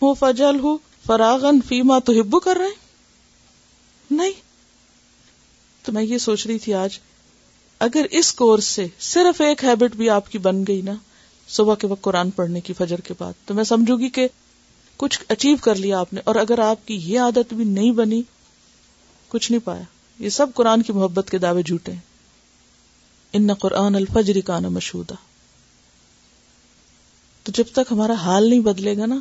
وہ فجل ہو فراغن فیما تو ہبو کر رہے نہیں۔ تو میں یہ سوچ رہی تھی آج، اگر اس کورس سے صرف ایک ہیبٹ بھی آپ کی بن گئی نا، صبح کے وقت قرآن پڑھنے کی فجر کے بعد، تو میں سمجھوں گی کہ کچھ اچیو کر لیا آپ نے۔ اور اگر آپ کی یہ عادت بھی نہیں بنی، کچھ نہیں پایا۔ یہ سب قرآن کی محبت کے دعوے جھوٹے ہیں۔ ان قرآن الفجر کا نا مشہور تو جب تک ہمارا حال نہیں بدلے گا نا،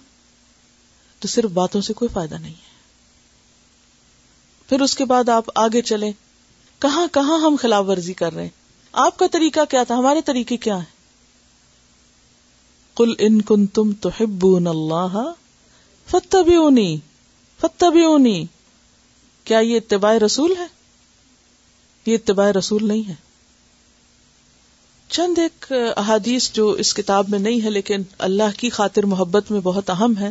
تو صرف باتوں سے کوئی فائدہ نہیں ہے۔ پھر اس کے بعد آپ آگے چلے کہاں کہاں ہم خلاف ورزی کر رہے ہیں؟ آپ کا طریقہ کیا تھا؟ ہمارے طریقے کیا ہے کل ان کن تم تو اللہ فتبعونی فتبعونی کیا یہ اتباع رسول ہے؟ یہ اتباع رسول نہیں ہے۔ چند ایک احادیث جو اس کتاب میں نہیں ہے لیکن اللہ کی خاطر محبت میں بہت اہم ہے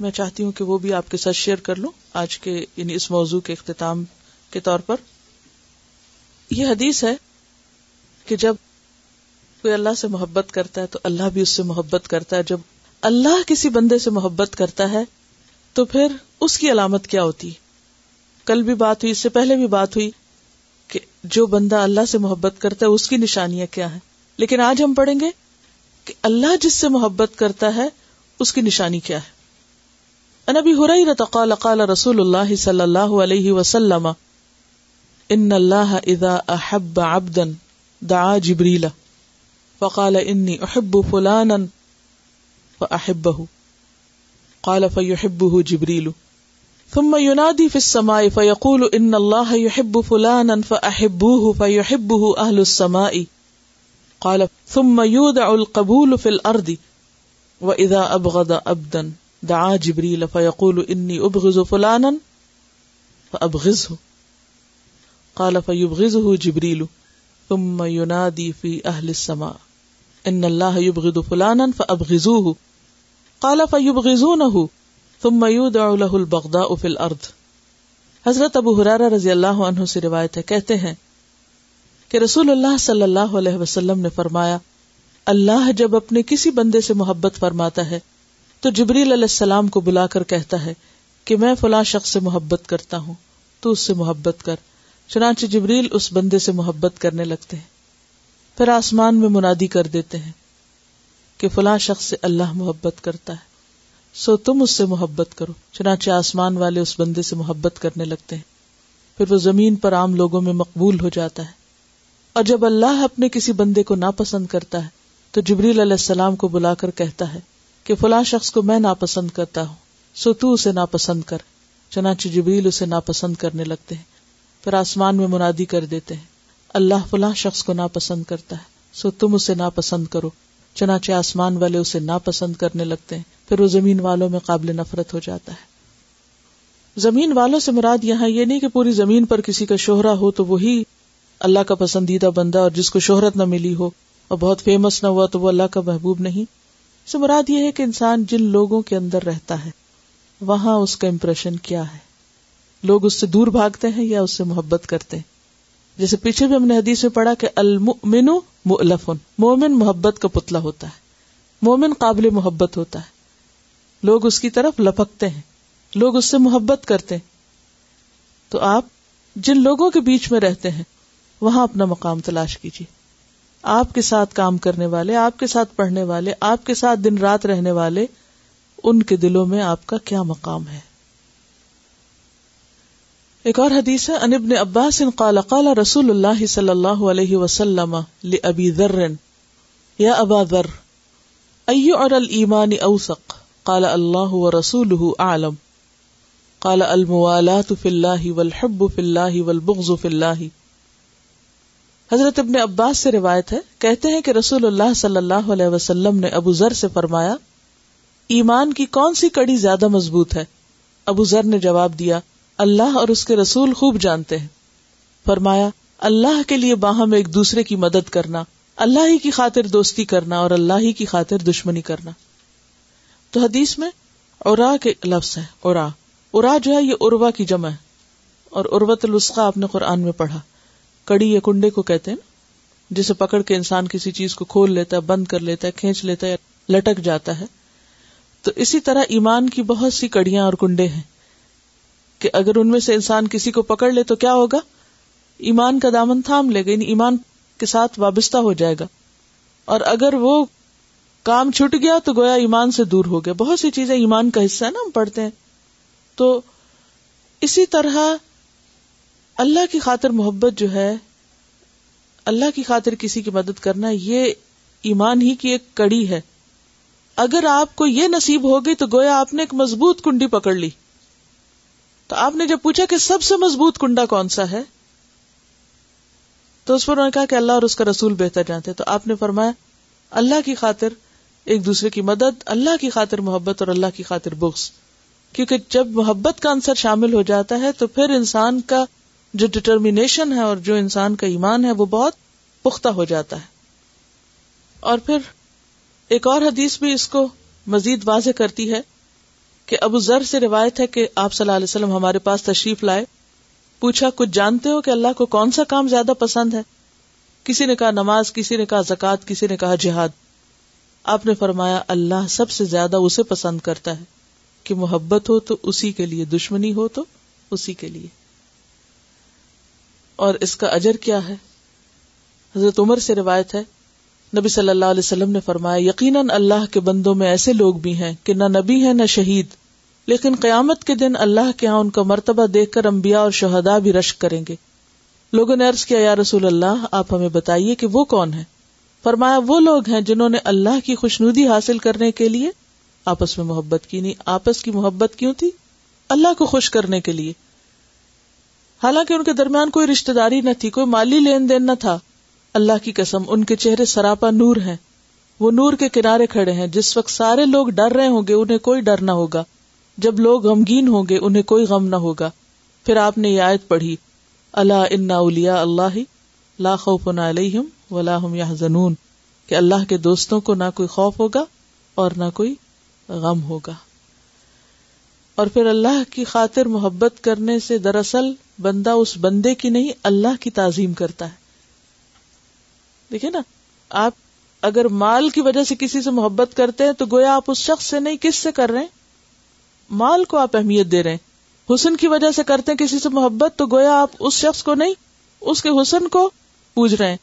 میں چاہتی ہوں کہ وہ بھی آپ کے ساتھ شیئر کر لوں آج کے یعنی اس موضوع کے اختتام کے طور پر۔ یہ حدیث ہے کہ جب کوئی اللہ سے محبت کرتا ہے تو اللہ بھی اس سے محبت کرتا ہے۔ جب اللہ کسی بندے سے محبت کرتا ہے تو پھر اس کی علامت کیا ہوتی؟ کل بھی بات ہوئی، اس سے پہلے بھی بات ہوئی۔ جو بندہ اللہ سے محبت کرتا ہے، اس کی نشانیاں کیا ہے لیکن آج ہم پڑھیں گے کہ اللہ جس سے محبت کرتا ہے، اس کی نشانی کیا ہے؟ نبی قال قال رسول اللہ صلی اللہ علیہ وسلم، ان اللہ اذا احب عبدا دعا جبریل، فقال انی احب فلانا فأحبه قال فيحبه جبريل ثم ينادي في السماء فيقول إن الله يحب فلانا فأحبوه فيحبه أهل السماء. قال، ثم يودع القبول في الأرض. وإذا أبغض أبدا دعا جبريل فيقول، إني أبغض فلانا فأبغضه. قال، فيبغضه جبريل. ثم ينادي في أهل السماء ان اللہ یبغض فلانا فابغضوه قال فیبغضونه ثم يودع له البغضاء في الارض۔ حضرت ابو ہرارہ رضی اللہ عنہ سے روایت ہے، کہتے ہیں کہ رسول اللہ صلی اللہ علیہ وسلم نے فرمایا، اللہ جب اپنے کسی بندے سے محبت فرماتا ہے، تو جبریل علیہ السلام کو بلا کر کہتا ہے کہ میں فلاں شخص سے محبت کرتا ہوں، تو اس سے محبت کر۔ چنانچہ جبریل اس بندے سے محبت کرنے لگتے ہیں، پھر آسمان میں منادی کر دیتے ہیں کہ فلاں شخص سے اللہ محبت کرتا ہے۔ سو تم اس سے محبت کرو، چنانچہ آسمان والے اس بندے سے محبت کرنے لگتے ہیں۔ پھر وہ زمین پر عام لوگوں میں مقبول ہو جاتا ہے۔ اور جب اللہ اپنے کسی بندے کو ناپسند کرتا ہے، تو جبریل علیہ السلام کو بلا کر کہتا ہے کہ فلاں شخص کو میں ناپسند کرتا ہوں، سو تو اسے ناپسند کر۔ چنانچہ جبریل اسے ناپسند کرنے لگتے ہیں۔ پھر آسمان میں منادی کر دیتے ہیں، اللہ فلاں شخص کو ناپسند کرتا ہے، سو تم اسے ناپسند کرو۔ چنانچہ آسمان والے اسے ناپسند کرنے لگتے ہیں، پھر وہ زمین والوں میں قابل نفرت ہو جاتا ہے۔ زمین والوں سے مراد یہاں یہ نہیں کہ پوری زمین پر کسی کا شوہرا ہو تو وہی اللہ کا پسندیدہ بندہ اور جس کو شہرت نہ ملی ہو اور بہت فیمس نہ ہوا تو وہ اللہ کا محبوب نہیں۔ سے مراد یہ ہے کہ انسان جن لوگوں کے اندر رہتا ہے، وہاں اس کا امپریشن کیا ہے۔ لوگ اس سے دور بھاگتے ہیں یا اس سے محبت کرتے ہیں۔ جیسے پیچھے بھی ہم نے حدیث میں پڑھا کہ المؤمن مؤلفن مومن محبت کا پتلا ہوتا ہے، مومن قابل محبت ہوتا ہے۔ لوگ اس کی طرف لپکتے ہیں، لوگ اس سے محبت کرتے ہیں۔ تو آپ جن لوگوں کے بیچ میں رہتے ہیں، وہاں اپنا مقام تلاش کیجیے۔ آپ کے ساتھ کام کرنے والے، آپ کے ساتھ پڑھنے والے، آپ کے ساتھ دن رات رہنے والے، ان کے دلوں میں آپ کا کیا مقام ہے؟ ایک اور حدیث ہے انبن عباس قال قال رسول اللہ صلی اللہ علیہ وسلم لأبی ذر، یا ابا ذر ایو اور الایمان اوسق قال، اللہ ورسوله اعلم. قال، الموالات فی اللہ والحب فی اللہ والبغض فی اللہ. حضرت ابن عباس سے روایت ہے، کہتے ہیں کہ رسول اللہ صلی اللہ علیہ وسلم نے ابو ذر سے فرمایا، ایمان کی کون سی کڑی زیادہ مضبوط ہے؟ ابو ذر نے جواب دیا اللہ اور اس کے رسول خوب جانتے ہیں۔ فرمایا، اللہ کے لیے باہم ایک دوسرے کی مدد کرنا، اللہ ہی کی خاطر دوستی کرنا اور اللہ ہی کی خاطر دشمنی کرنا۔ تو حدیث میں اورا کے لفظ ہے اورا ارا جو ہے، یہ اروا کی جمع ہے۔ اور اروت السخا آپ نے قرآن میں پڑھا۔ کڑی یا کنڈے کو کہتے ہیں، جسے پکڑ کے انسان کسی چیز کو کھول لیتا ہے، بند کر لیتا ہے، کھینچ لیتا ہے لٹک جاتا ہے۔ تو اسی طرح ایمان کی بہت سی کڑیاں اور کنڈے ہیں۔ کہ اگر ان میں سے انسان کسی کو پکڑ لے تو کیا ہوگا؟ ایمان کا دامن تھام لے گا یعنی ایمان کے ساتھ وابستہ ہو جائے گا۔ اور اگر وہ کام چھٹ گیا تو گویا ایمان سے دور ہو گیا۔ بہت سی چیزیں ایمان کا حصہ ہے نا، ہم پڑھتے ہیں۔ تو اسی طرح اللہ کی خاطر محبت جو ہے، اللہ کی خاطر کسی کی مدد کرنا، یہ ایمان ہی کی ایک کڑی ہے۔ اگر آپ کو یہ نصیب ہوگی تو گویا آپ نے ایک مضبوط کنڈی پکڑ لی۔ تو آپ نے جب پوچھا کہ سب سے مضبوط کنڈا کون سا ہے، تو اس پر انہوں نے کہا کہ اللہ اور اس کا رسول بہتر جانتے تو آپ نے فرمایا، اللہ کی خاطر ایک دوسرے کی مدد، اللہ کی خاطر محبت اور اللہ کی خاطر بغض۔ کیونکہ جب محبت کا عنصر شامل ہو جاتا ہے، تو پھر انسان کا جو ڈٹرمینیشن ہے اور جو انسان کا ایمان ہے، وہ بہت پختہ ہو جاتا ہے۔ اور پھر ایک اور حدیث بھی اس کو مزید واضح کرتی ہے۔ کہ ابو ذر سے روایت ہے کہ آپ صلی اللہ علیہ وسلم ہمارے پاس تشریف لائے۔ پوچھا، کچھ جانتے ہو کہ اللہ کو کون سا کام زیادہ پسند ہے؟ کسی نے کہا نماز، کسی نے کہا زکات کسی نے کہا جہاد۔ آپ نے فرمایا، اللہ سب سے زیادہ اسے پسند کرتا ہے۔ کہ محبت ہو تو اسی کے لیے، دشمنی ہو تو اسی کے لیے۔ اور اس کا اجر کیا ہے؟ حضرت عمر سے روایت ہے نبی صلی اللہ علیہ وسلم نے فرمایا، یقیناً اللہ کے بندوں میں ایسے لوگ بھی ہیں کہ نہ نبی ہے نہ شہید۔ لیکن قیامت کے دن اللہ کے ہاں ان کا مرتبہ دیکھ کر انبیاء اور شہدا بھی رشک کریں گے۔ لوگوں نے عرض کیا، یا رسول اللہ، آپ ہمیں بتائیے کہ وہ کون ہے فرمایا، وہ لوگ ہیں جنہوں نے اللہ کی خوشنودی حاصل کرنے کے لیے آپس میں محبت کی۔ نہیں آپس کی محبت کیوں تھی؟ اللہ کو خوش کرنے کے لیے۔ حالانکہ ان کے درمیان کوئی رشتے داری نہ تھی، کوئی مالی لین دین نہ تھا۔ اللہ کی قسم، ان کے چہرے سراپا نور ہیں۔ وہ نور کے کنارے کھڑے ہیں۔ جس وقت سارے لوگ ڈر رہے ہوں گے، انہیں کوئی ڈر نہ ہوگا۔ جب لوگ غمگین ہوں گے، انہیں کوئی غم نہ ہوگا۔ پھر آپ نے یہ آیت پڑھی اللہ ان اولیا اللہ لا خوف علیہم ولا هم يحزنون کہ اللہ کے دوستوں کو نہ کوئی خوف ہوگا اور نہ کوئی غم ہوگا۔ اور پھر اللہ کی خاطر محبت کرنے سے دراصل بندہ اس بندے کی نہیں، اللہ کی تعظیم کرتا ہے۔ دیکھیے نا، آپ اگر مال کی وجہ سے کسی سے محبت کرتے ہیں تو گویا آپ اس شخص سے نہیں، کس سے کر رہے ہیں؟ مال کو آپ اہمیت دے رہے ہیں۔ حسن کی وجہ سے کرتے ہیں کسی سے محبت تو گویا آپ اس شخص کو نہیں، اس کے حسن کو پوج رہے ہیں۔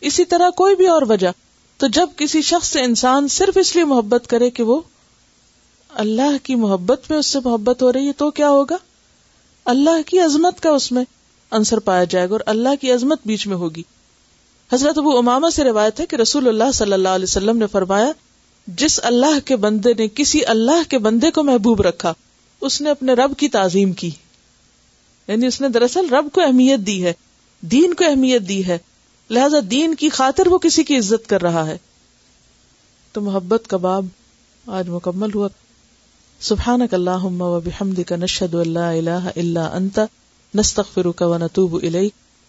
اسی طرح کوئی بھی اور وجہ۔ تو جب کسی شخص سے انسان صرف اس لیے محبت کرے کہ وہ اللہ کی محبت میں اس سے محبت ہو رہی ہے تو کیا ہوگا؟ اللہ کی عظمت کا اس میں انصر پایا جائے گا اور اللہ کی عظمت بیچ میں ہوگی۔ حضرت ابو اماما سے روایت ہے کہ رسول اللہ صلی اللہ علیہ وسلم نے فرمایا، جس اللہ کے بندے نے کسی اللہ کے بندے کو محبوب رکھا، اس نے اپنے رب کی تعظیم کی۔ یعنی اس نے دراصل رب کو اہمیت دی ہے، دین کو اہمیت دی ہے۔ لہذا دین کی خاطر وہ کسی کی عزت کر رہا ہے۔ تو محبت کا باب آج مکمل ہوا۔ سبحانك اللهم وبحمدك نشهد ان لا اله الا انت نستغفرك ونتوب اليك